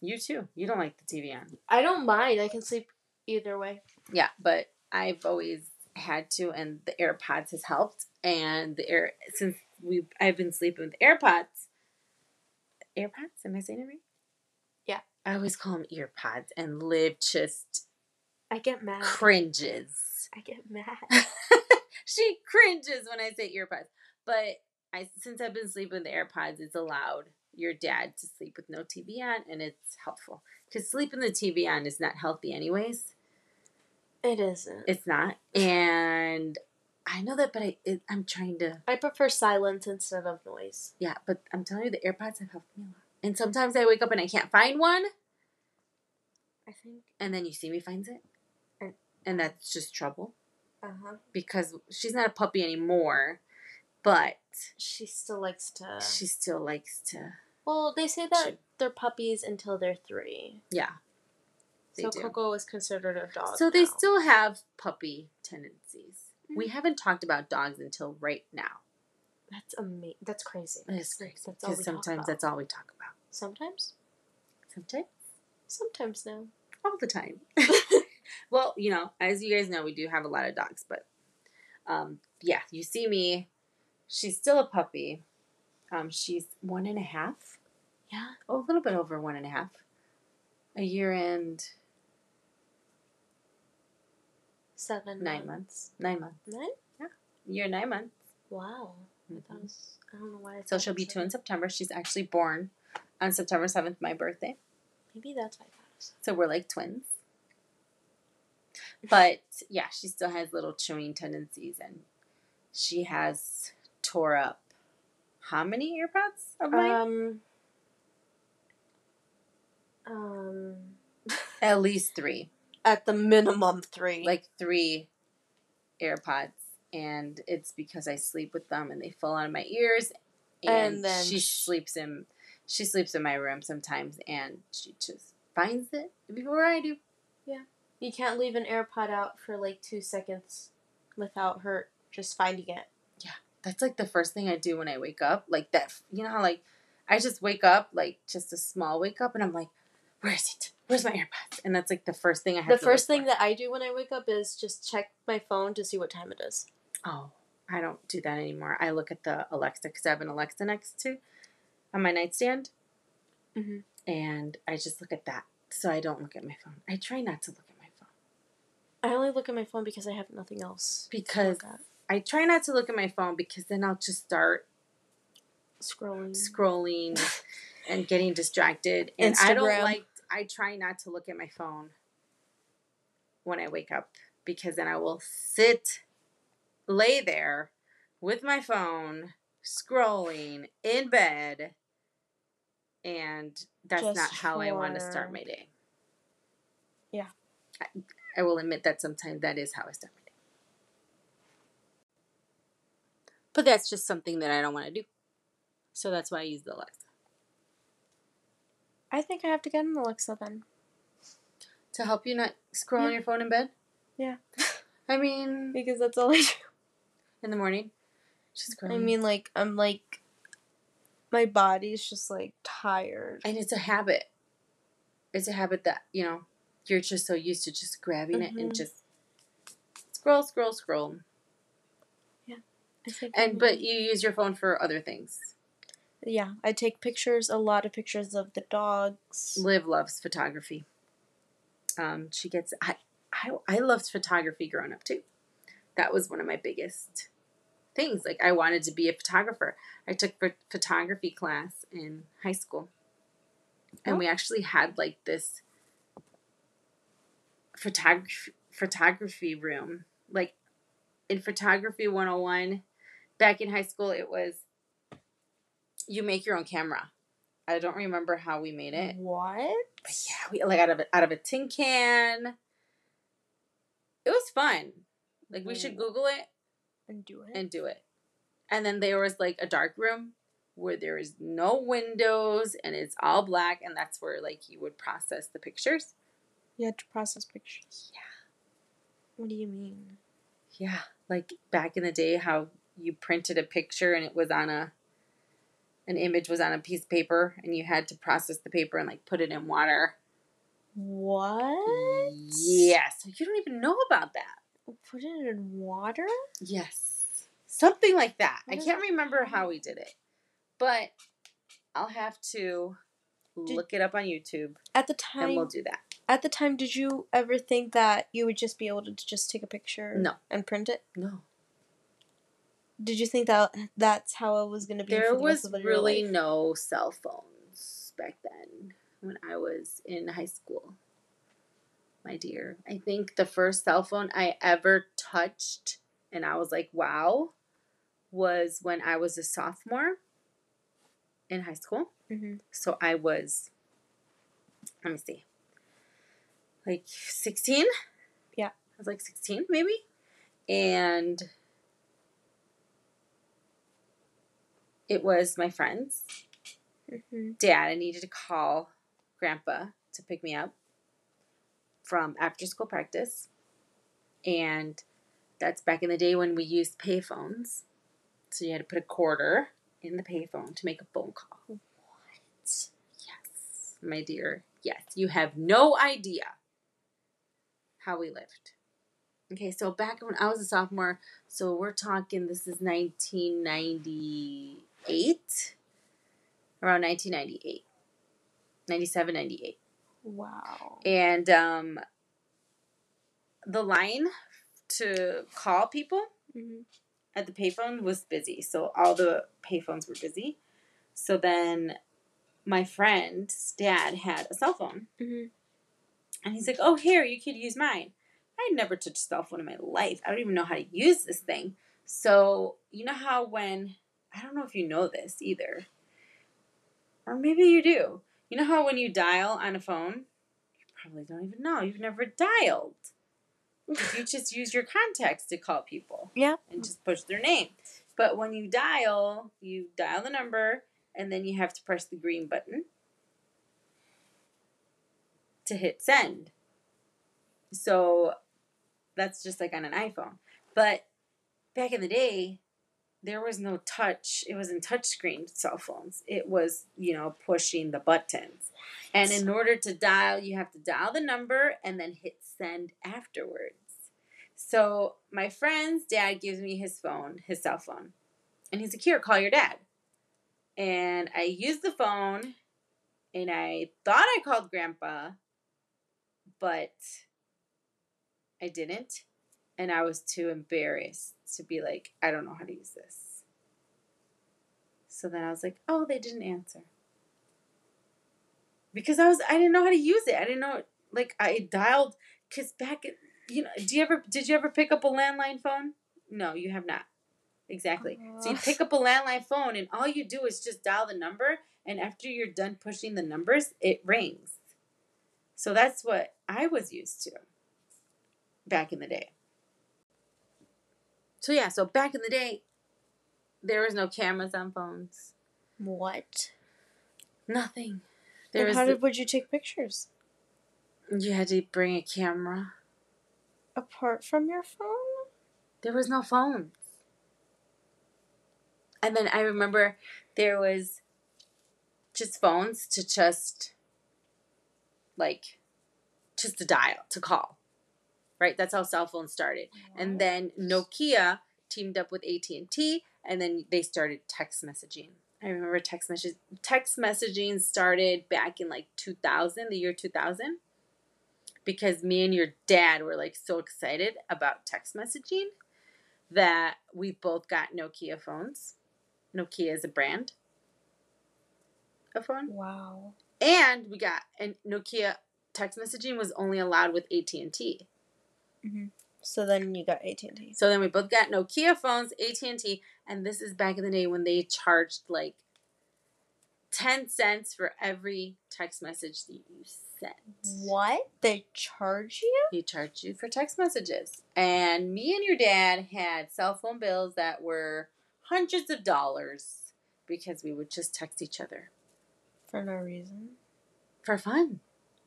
You too. You don't like the TV on. I don't mind. I can sleep either way. Yeah, but I've always had to, and the AirPods has helped. And the air since we I've been sleeping with AirPods. AirPods? Am I saying it right? Yeah. I always call them earpods, and Liv just I get mad. cringes. I get mad. <laughs> she cringes when I say earpods. But I since I've been sleeping with AirPods, it's allowed your dad to sleep with no TV on, and it's helpful because sleeping the TV on is not healthy, anyways. It isn't. It's not, and I know that, but I it, I'm trying to I prefer silence instead of noise. yeah. But I'm telling you, the AirPods have helped me a lot. And sometimes I wake up and I can't find one, I think. and then you see me finds it, And- and that's just trouble Uh huh. because she's not a puppy anymore, but She still likes to. she still likes to. well, they say that She- they're puppies until they're three. Yeah, so do. Coco is considered a dog. So they still have puppy tendencies. We Mhm. haven't talked about dogs until right now. That's amazing. That's crazy. That's crazy That's all because we sometimes that's all we talk about. Sometimes. Sometimes, Sometimes now. all the time. <laughs> well, you know, as you guys know, we do have a lot of dogs, but um, yeah, you see me. She's still a puppy. Um, she's one and a half. Yeah. Oh, a little bit over one and a half. A year and Seven. nine months. Nine months. Nine? Yeah, year nine months. Wow. Mhm. That was. I don't know why. I So she'll be two in. September. She's actually born on September 7th, my birthday. Maybe that's why I thought it. So we're like twins. <laughs> But yeah, she still has little chewing tendencies and she has tore up how many earpods of mine? Um. Um. <laughs> At least three. At the minimum three. Like three AirPods. And it's because I sleep with them and they fall out of my ears. And, And then she sh- sleeps in she sleeps in my room sometimes and she just finds it before I do. Yeah, you can't leave an AirPod out for like two seconds without her just finding it. That's like the first thing I do when I wake up. Like that, you know how like I just wake up, like just a small wake up, and I'm like, "Where is it? Where's my AirPods?" And that's like the first thing I have. The first thing for. that I do when I wake up is just check my phone to see what time it is. oh, I don't do that anymore. I look at the Alexa because I have an Alexa next to on my nightstand, Mhm. and I just look at that. So I don't look at my phone. I try not to look at my phone I only look at my phone because I have nothing else. because. I try not to look at my phone because then I'll just start scrolling. scrolling <laughs> and getting distracted. And I don't like, I try not to look at my phone when I wake up because then I will sit, lay there with my phone, scrolling in bed. And that's Just not how I want to start my day. Yeah. I, I will admit that sometimes that is how I start my day. But that's just something that I don't want to do. So that's why I use the Alexa. I think I have to get an Alexa then. To help you not scroll on your phone in bed? Yeah. <laughs> I mean, because that's all I do. in the morning. Just I mean, like I'm like, my body's just like tired. and it's a habit. It's a habit that you know you're just so used to just grabbing it and Mhm. just scroll, scroll, scroll. And but you use your phone for other things. yeah, I take pictures, a lot of pictures of the dogs. Liv loves photography. Um, she gets I, I I loved photography growing up too. That was one of my biggest things. Like I wanted to be a photographer. I took ph- photography class in high school, and Oh. we actually had like this photography photography room. Like in photography 101, back in high school, it was you make your own camera. I don't remember how we made it. What? But yeah, we like out of a, out of a tin can. It was fun. Like we should. Google it And do it. and do it. And then there was like a dark room where there is no windows and it's all black, and that's where like you would process the pictures. you had to process pictures. Yeah. What do you mean? Yeah, like back in the day, how you printed a picture and it was on a an image was on a piece of paper, and you had to process the paper and like put it in water. What? Yes, you don't even know about that. Put it in water? Yes. Something like that. I can't remember how we did it. But I'll have to Did- look it up on YouTube At the time and we'll do that. at the time, did you ever think that you would just be able to just take a picture No. and print it? No. Did you think that that's how it was going to be? There the was really no cell phones back then when I was in high school. My dear. I think the first cell phone I ever touched and I was like, wow, was when I was a sophomore in high school. Mhm. So I was, let me see, like 16? Yeah. I was like 16 maybe. And it was my friend's Mhm. dad. I needed to call grandpa to pick me up from after school practice. And that's back in the day when we used payphones. So you had to put a quarter in the payphone to make a phone call. What? Yes, my dear. Yes, you have no idea how we lived. Okay, so back when I was a sophomore, so we're talking this is 1998, around 1998, 97, 98. Wow. And um, the line to call people Mhm. at the payphone was busy. So all the payphones were busy. So then my friend's dad had a cell phone. Mhm. And he's like, oh, here, you could use mine. I never touched a cell phone in my life. I don't even know how to use this thing. So, you know how when, I don't know if you know this either, or maybe you do. You know how when you dial on a phone, you probably don't even know. You've never dialed. you <laughs> just use your contacts to call people Yeah. and just push their name. But when you dial, you dial the number and then you have to press the green button to hit send. So that's just like on an iPhone. But back in the day, there was no touch. It wasn't touchscreen cell phones. It was, you know, pushing the buttons. And in order to dial, you have to dial the number and then hit send afterwards. So my friend's dad gives me his phone, his cell phone. And he's like, here, call your dad. And I used the phone and I thought I called grandpa, but I didn't. And I was too embarrassed to be like, I don't know how to use this. So then I was like, oh, they didn't answer. Because I was I didn't know how to use it. I didn't know like I dialed cuz back at, you know, do you ever did you ever pick up a landline phone? No, you have not. Exactly. So you pick oh. up a landline phone and all you do is just dial the number and after you're done pushing the numbers, it rings. So that's what I was used to back in the day. So yeah, so back in the day, there was no cameras on phones. What? Nothing. There Then how did would you take pictures? you had to bring a camera. Apart from your phone? There was no phones. And then I remember there was just phones to just like just to dial, to call. Right? That's how cell phones started. And then Nokia teamed up with AT&T and then they started text messaging. I remember text messages text messaging started back in like 2000, the year 2000 because me and your dad were like so excited about text messaging that we both got Nokia phones. Nokia is a brand of phone. Wow. And we got and Nokia text messaging was only allowed with AT&T. Mm-hmm. So then you got AT&T. So then we both got Nokia phones, AT&T, and this is back in the day when they charged like 10 cents for every text message that you sent. What? They charge you? They charge you for text messages. And me and your dad had cell phone bills that were hundreds of dollars because we would just text each other For no reason. for fun.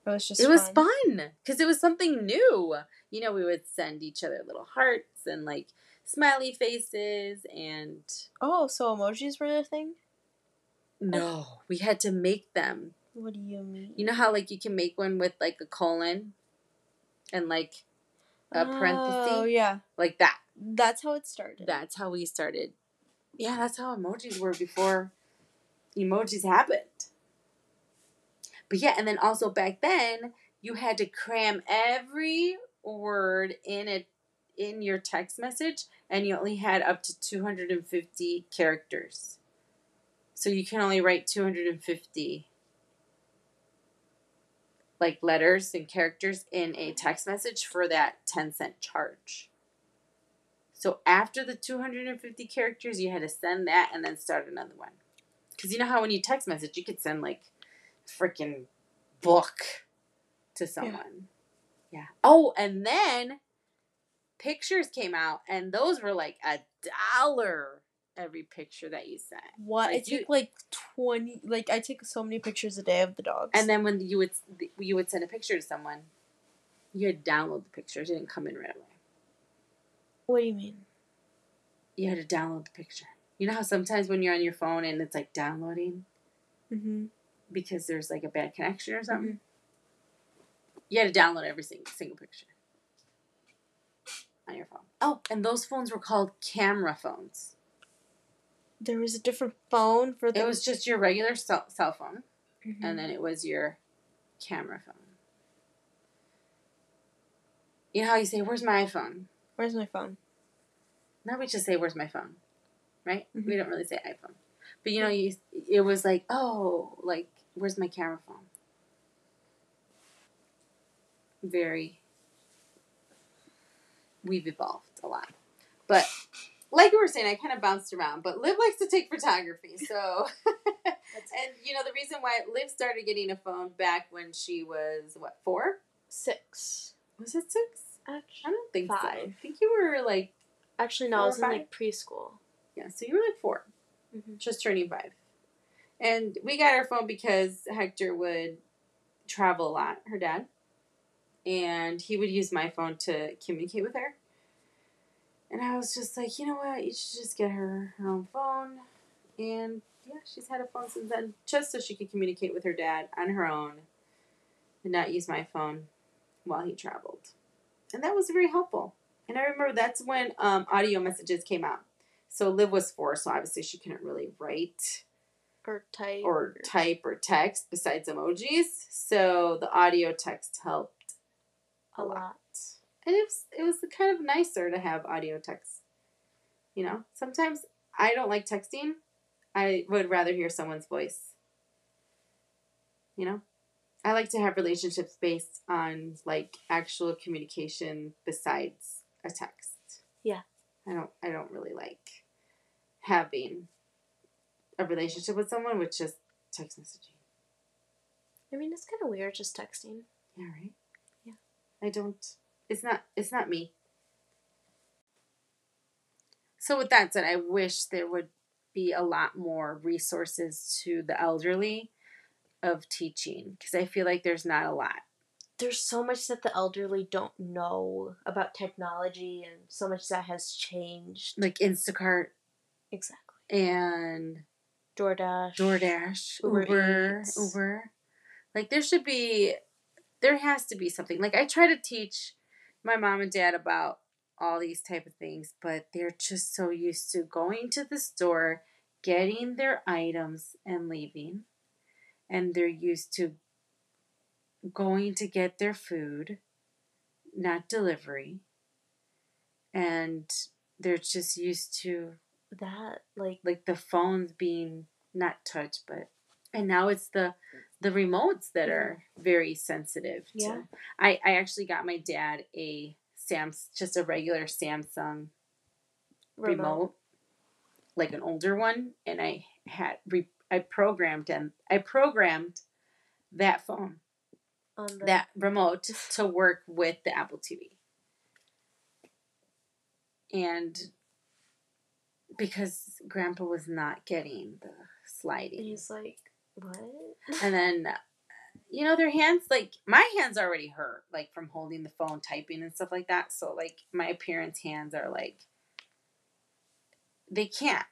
It was just it was fun. fun because it was something new. You know, we would send each other little hearts and like smiley faces and Oh, so emojis were the thing? no, oh. we had to make them. What do you mean? You know how like you can make one with like a colon and like a parenthesis Oh, yeah. like that. That's how it started. That's how we started. Yeah, that's how emojis were before emojis happened. But yeah, and then also back then you had to cram every word in it in your text message and you only had up to 250 characters. So you can only write 250 like letters and characters in a text message for that 10 cent charge. So after the 250 characters, you had to send that and then start another one. Because you know how when you text message, you could send like freaking book to someone. Yeah. Oh, and then pictures came out, and those were like a dollar every picture that you sent. What? I Like, you- take like 20 like I take so many pictures a day of the dogs. And then when you would you would send a picture to someone, you had to download the pictures. It didn't come in right away. What do you mean? You had to download the picture. You know how sometimes when you're on your phone and it's like downloading Mhm. Because there's like a bad connection or something. You had to download every single, single picture on your phone. Oh, and those phones were called camera phones. There was a different phone for the It was just your regular cell, cell phone, Mhm. and then it was your camera phone. You know how you say, "Where's my iPhone"? Where's my phone? Now we just say, "Where's my phone," right? Mhm. We don't really say iPhone, but you know, you it was like, "Oh, like where's my camera phone?" Very. We've evolved a lot, but like we were saying, I kind of bounced around. But Liv likes to take photography, so <laughs> and you know the reason why Liv started getting a phone back when she was what four? Six. Was it six? Actually, I don't think so. I think you were like actually no, I was in like preschool. yeah, so you were like 4 Mhm. just turning five. And we got our phone because Hector would travel a lot, her dad, and he would use my phone to communicate with her. And I was just like, you know what, you should just get her her own phone. And yeah, she's had a phone since then, just so she could communicate with her dad on her own and not use my phone while he traveled. And that was very helpful. And I remember that's when um, audio messages came out. So Liv was four, so obviously she couldn't really write Or type. or type or text besides emojis. So the audio text helped a lot. and it was it was kind of nicer to have audio text. You know, sometimes I don't like texting. I would rather hear someone's voice. You know, I like to have relationships based on like actual communication besides a text. Yeah. I don't I don't really like having a relationship with someone with just text messaging. I mean, it's kind of weird just texting. Yeah, right? Yeah. I don't it's not it's not me. So with that said, I wish there would be a lot more resources to the elderly of teaching because I feel like there's not a lot. there's so much that the elderly don't know about technology and so much that has changed. Like Instacart Exactly. and DoorDash. DoorDash, Uber Uber. Uber. Like there should be, there has to be something. Like I try to teach my mom and dad about all these type of things, but they're just so used to going to the store, getting their items and leaving, and they're used to going to get their food, not delivery, and they're just used to That like like the phones being not touched but and now it's the the remotes that mm-hmm. are very sensitive to Yeah. i i actually got my dad a sam's just a regular samsung remote, remote. like an older one and i had re, i programmed and i programmed that phone on the that remote <laughs> to work with the apple tv and because grandpa was not getting the sliding. and he's like, What? and then uh, you know their hands like my hands already hurt like from holding the phone typing and stuff like that. So like my parents hands are like they can't.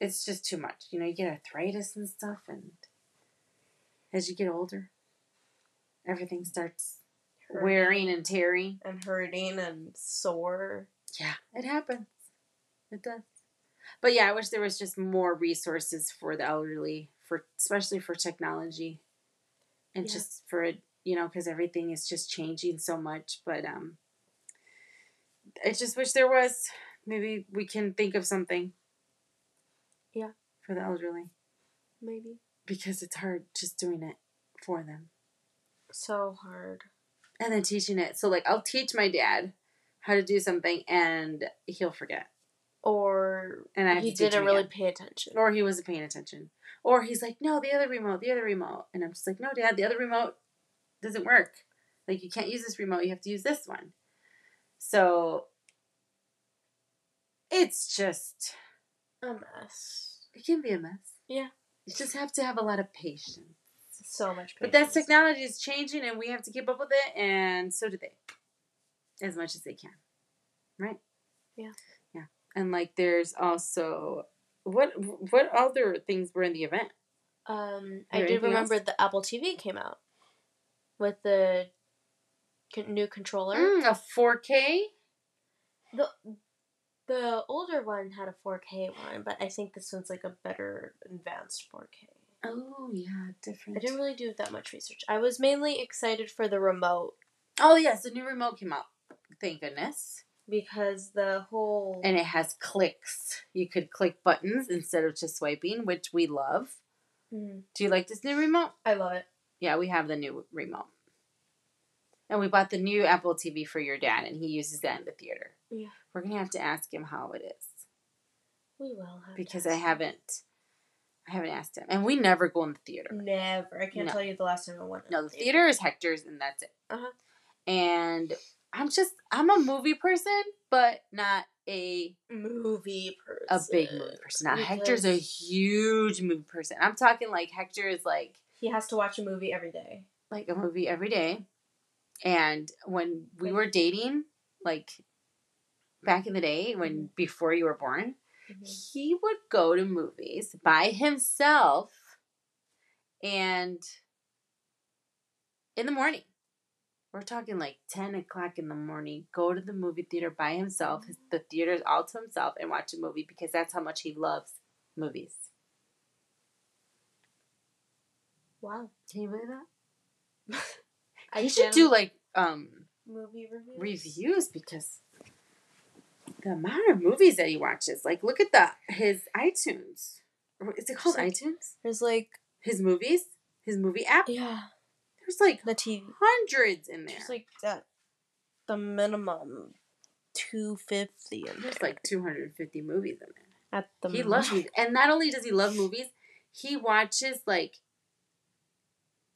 It's just too much. You know you get arthritis and stuff and as you get older everything starts wearing and tearing. and hurting and sore. yeah it happens. It does but yeah i wish there was just more resources for the elderly for especially for technology and Yeah. just for it you know because everything is just changing so much but um i just wish there was maybe we can think of something Yeah. for the elderly Maybe. because it's hard just doing it for them So hard. and then teaching it so like i'll teach my dad how to do something and he'll forget Or and i he didn't really again. pay attention. or he wasn't paying attention or he's like no the other remote the other remote and i'm just like no dad the other remote doesn't work like you can't use this remote you have to use this one so it's just A mess. it can be a mess Yeah. you just have to have a lot of patience So much patience. but that technology is changing and we have to keep up with it and so do they as much as they can right Yeah. yeah and like there's also what what other things were in the event Um, I do remember else? the Apple TV came out with the new controller. Mm, a 4K? The the older one had a 4K one, but I think this one's like a better advanced 4K. Oh, yeah, different. I didn't really do that much research. I was mainly excited for the remote Oh, yes, the new remote came out. Thank goodness. Because the whole And it has clicks. You could click buttons instead of just swiping, which we love. Mhm. Do you like this new remote? I love it. Yeah, we have the new remote. And we bought the new Apple TV for your dad, and he uses that in the theater. Yeah. We're going to have to ask him how it is We will have to because I haven't. I haven't asked him. And we never go in the theater. Never. I can't No. tell you the last time I went. No, the theater is Hector's, and that's it. Uh-huh. And I'm just I'm a movie person, but not a movie person. a big movie person. Now Hector's a huge movie person. I'm talking like Hector is like He has to watch a movie every day. like a movie every day. And when we were dating, like back in the day, when mm-hmm. before you were born, mm-hmm. he would go to movies by himself and in the morning. We're talking like 10 o'clock in the morning. Go to the movie theater by himself. The theater's all to himself and watch a movie because that's how much he loves movies. Wow. Can you believe that? <laughs> I he should do like um movie reviews. reviews because the amount of movies that he watches. Like look at the his iTunes. Is it called iTunes? There's like His movies? His movie app? yeah, There's like the TV. hundreds in there. There's like that. The minimum two fifty in There's there like 250 movies in there. at the he loves movies. And not only does he love movies, he watches like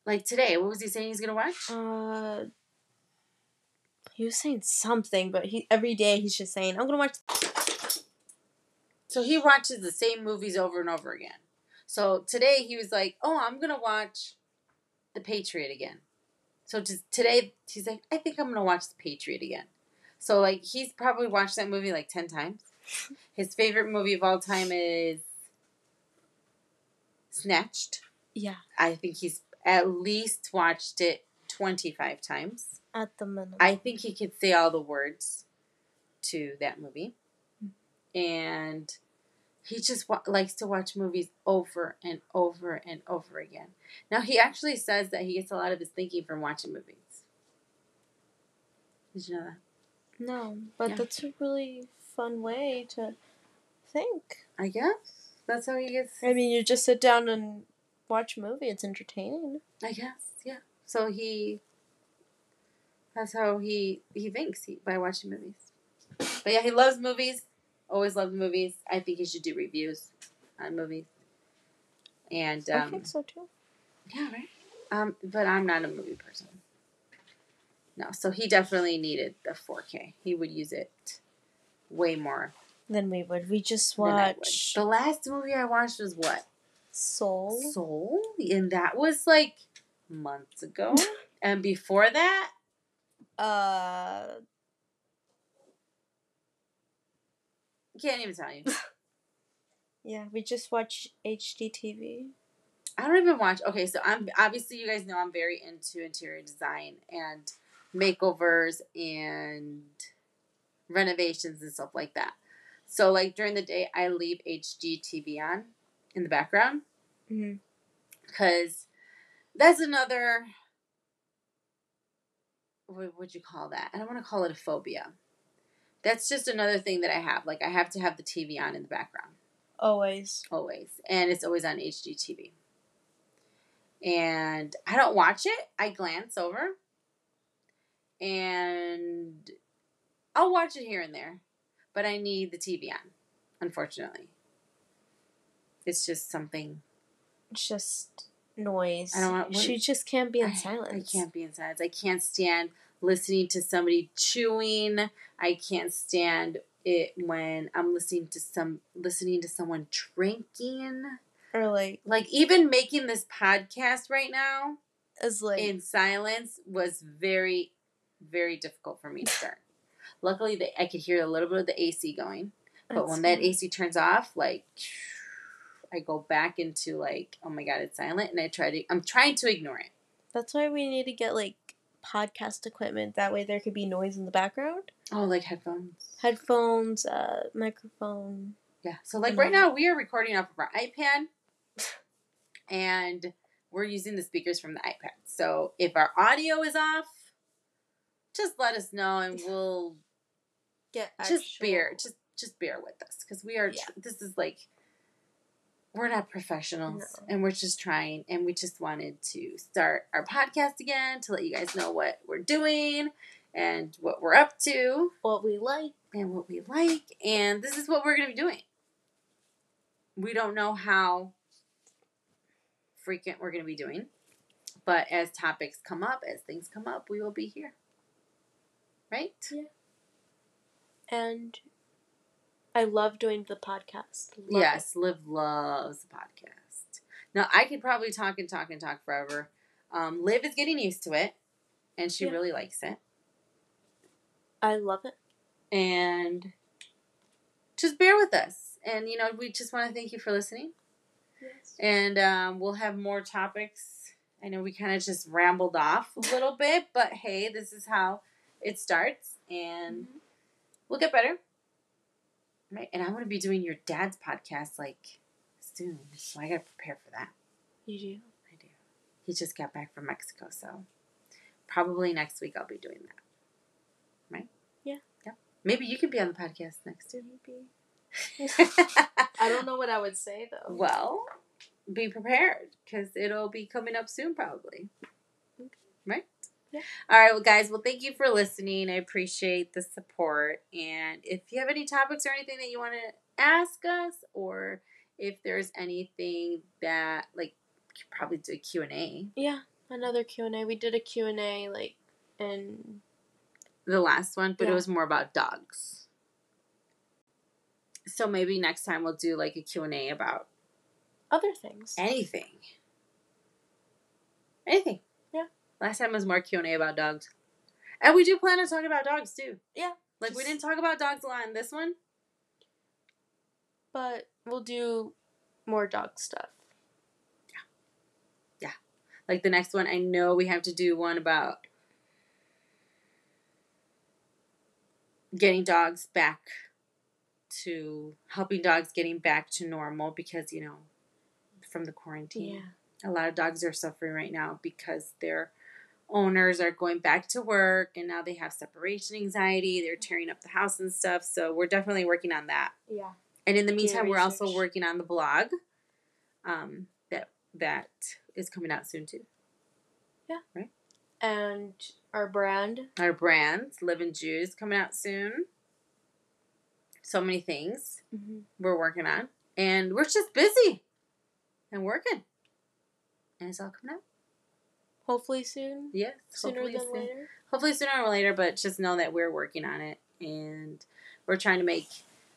like today, what was he saying he's gonna watch? Uh, he was saying something, but he every day he's just saying, "I'm gonna watch." So he watches the same movies over and over again. So today he was like, "Oh, I'm gonna watch The Patriot again." So just today, he's like, I think I'm gonna watch The Patriot again. So like, he's probably watched that movie like ten times. <laughs> His favorite movie of all time is Snatched. Yeah, I think he's at least watched it 25 times. at the minimum. I think he could say all the words to that movie. Mm-hmm. And he just wa- likes to watch movies over and over and over again. Now, he actually says that he gets a lot of his thinking from watching movies. Did you know that? no, but Yeah. that's a really fun way to think. I guess. That's how he gets. I mean, you just sit down and watch a movie. It's entertaining. I guess, yeah. So he. That's how he he thinks he, by watching movies. But yeah, he loves movies. Always loved movies. I think he should do reviews on movies. And I um, think so too. yeah, right. Um, but I'm not a movie person. No, so he definitely needed the 4K. He would use it way more than we would. We just watch The last movie I watched was what? Soul. Soul, and that was like months ago. <laughs> and before that, Uh, can't even tell you. <laughs> yeah, we just watch HGTV. I don't even watch. Okay, so I'm obviously you guys know I'm very into interior design and makeovers and renovations and stuff like that. So like during the day, I leave HGTV on in the background Mm-hmm. because that's another. What would you call that? I don't want to call it a phobia. That's just another thing that I have. Like I have to have the TV on in the background Always. always, and it's always on HGTV. And I don't watch it. I glance over, and I'll watch it here and there, but I need the TV on. Unfortunately, it's just something It's just noise. I don't want- She just can't be in I- silence. I can't be in silence. I can't stand listening to somebody chewing. I can't stand it when I'm listening to some listening to someone drinking. Or like, Like even making this podcast right now is like, in silence was very, very difficult for me to <laughs> start. Luckily, that I could hear a little bit of the AC going, but that's when that. AC turns off, like I go back into like, oh my god, it's silent, and I try to. I'm trying to ignore it. That's why we need to get like podcast equipment. That way there could be noise in the background. Oh, like headphones. Headphones, uh, microphone. Yeah. So like right now we are recording off of our iPad <laughs> and we're using the speakers from the iPad. So if our audio is off, just let us know and we'll Get just bear just just bear with us cuz we are Yeah. this is like we're not professionals No. and we're just trying and we just wanted to start our podcast again to let you guys know what we're doing and what we're up to what we like. and what we like, and this is what we're going to be doing. We don't know how frequent we're going to be doing, but as topics come up, as things come up, we will be here. Right? yeah And I love doing the podcast. Love yes, Liv loves the podcast. Now, I could probably talk and talk and talk forever. Um, Liv is getting used to it, and she Yeah. really likes it. it. I love it. And just bear with us. And, you know, we just want to thank you for listening. Yes. and um, we'll have more topics. I know we kind of just rambled off a little <laughs> bit, but hey, this is how it starts, and Mhm. we'll get better. Right, and I'm going to be doing your dad's podcast like soon, so I got to prepare for that. You do. I do. He just got back from Mexico, so probably next week I'll be doing that. Right? Yeah. Yep. Maybe you can be on the podcast next too. Maybe. <laughs> I don't know what I would say though. Well, be prepared because it'll be coming up soon, probably. Okay. Right? Yeah. All right, well, guys, well, thank you for listening. I appreciate the support. And if you have any topics or anything that you want to ask us, or if there's anything that, like, probably do a Q&A. Yeah, another Q and A. We did a Q and A like, in... The last one, but it was more about dogs. So maybe next time we'll do, like, a Q&A about other things. anything. Anything. Yeah. Last time was more Q and A about dogs, and we do plan on talking about dogs too. Yeah, Like we didn't talk about dogs a lot in this one. But we'll do more dog stuff. Yeah. Yeah. Like the next one, I know we have to do one about getting dogs back to helping dogs getting back to normal because you know from the quarantine. a lot of dogs are suffering right now because their owners are going back to work and now they have separation anxiety. They're tearing up the house and stuff. So we're definitely working on that. Yeah. And in the meantime, we're also working on the blog. Um, that that is coming out soon too. Yeah. Right. And our brand. Our brand, Live and Juice, coming out soon. So many things Mm-hmm. we're working on, and we're just busy and working, and it's all coming out. Hopefully soon. Yes, Sooner hopefully than soon. later. hopefully sooner or later, but just know that we're working on it and we're trying to make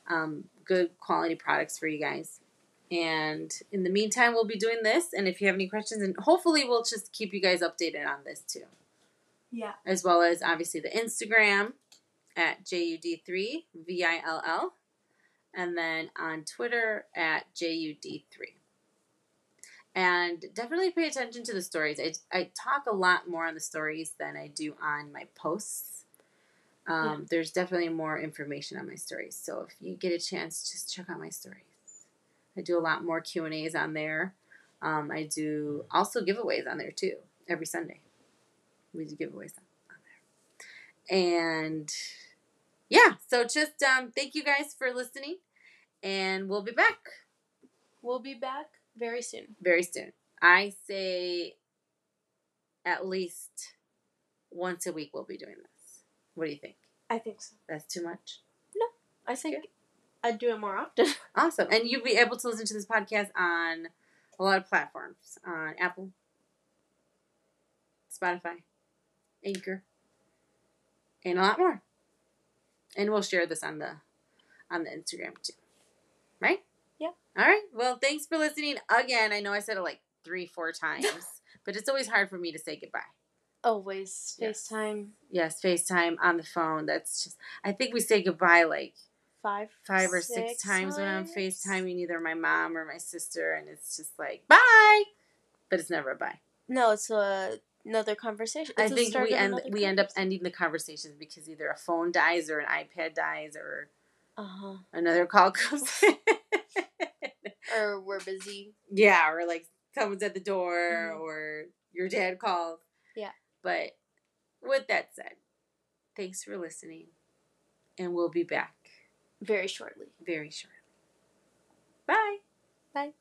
um, good quality products for you guys. And in the meantime, we'll be doing this. And if you have any questions, and hopefully, we'll just keep you guys updated on this too, Yeah. as well as obviously the Instagram at JUD3VILL, and then on Twitter at JUD3 and definitely pay attention to the stories. I, I talk a lot more on the stories than I do on my posts. Um, There's definitely more information on my stories, so if you get a chance, just check out my stories. I do a lot more Q and A's on there. Um, I do also giveaways on there too every Sunday. We do giveaways on on there, and yeah. So just um, thank you guys for listening, and we'll be back We'll be back very soon. very soon. I say at least once a week we'll be doing this. What do you think? I think so. That's too much? No. I think I'd do it more often. <laughs> Awesome. And you'll be able to listen to this podcast on a lot of platforms on Apple, Spotify, Anchor, and a lot more. And we'll share this on the on the Instagram too. Right? All right. Well, thanks for listening again. I know I said it like three, four times, <laughs> but it's always hard for me to say goodbye. Always Yes. FaceTime Yes, FaceTime on the phone. That's just I think we say goodbye like five, five or six, times, when I'm times. FaceTiming either my mom or my sister, and it's just like bye, but it's never a bye. No, it's a, another conversation. I It's the think we end we end up ending the conversations because either a phone dies or an iPad dies or Uh-huh. another call <laughs> comes. in. Or we're busy. yeah, or like someone's at the door Mhm. or your dad called. Yeah. But with that said, thanks for listening, and we'll be back Very shortly. very shortly. Bye. Bye.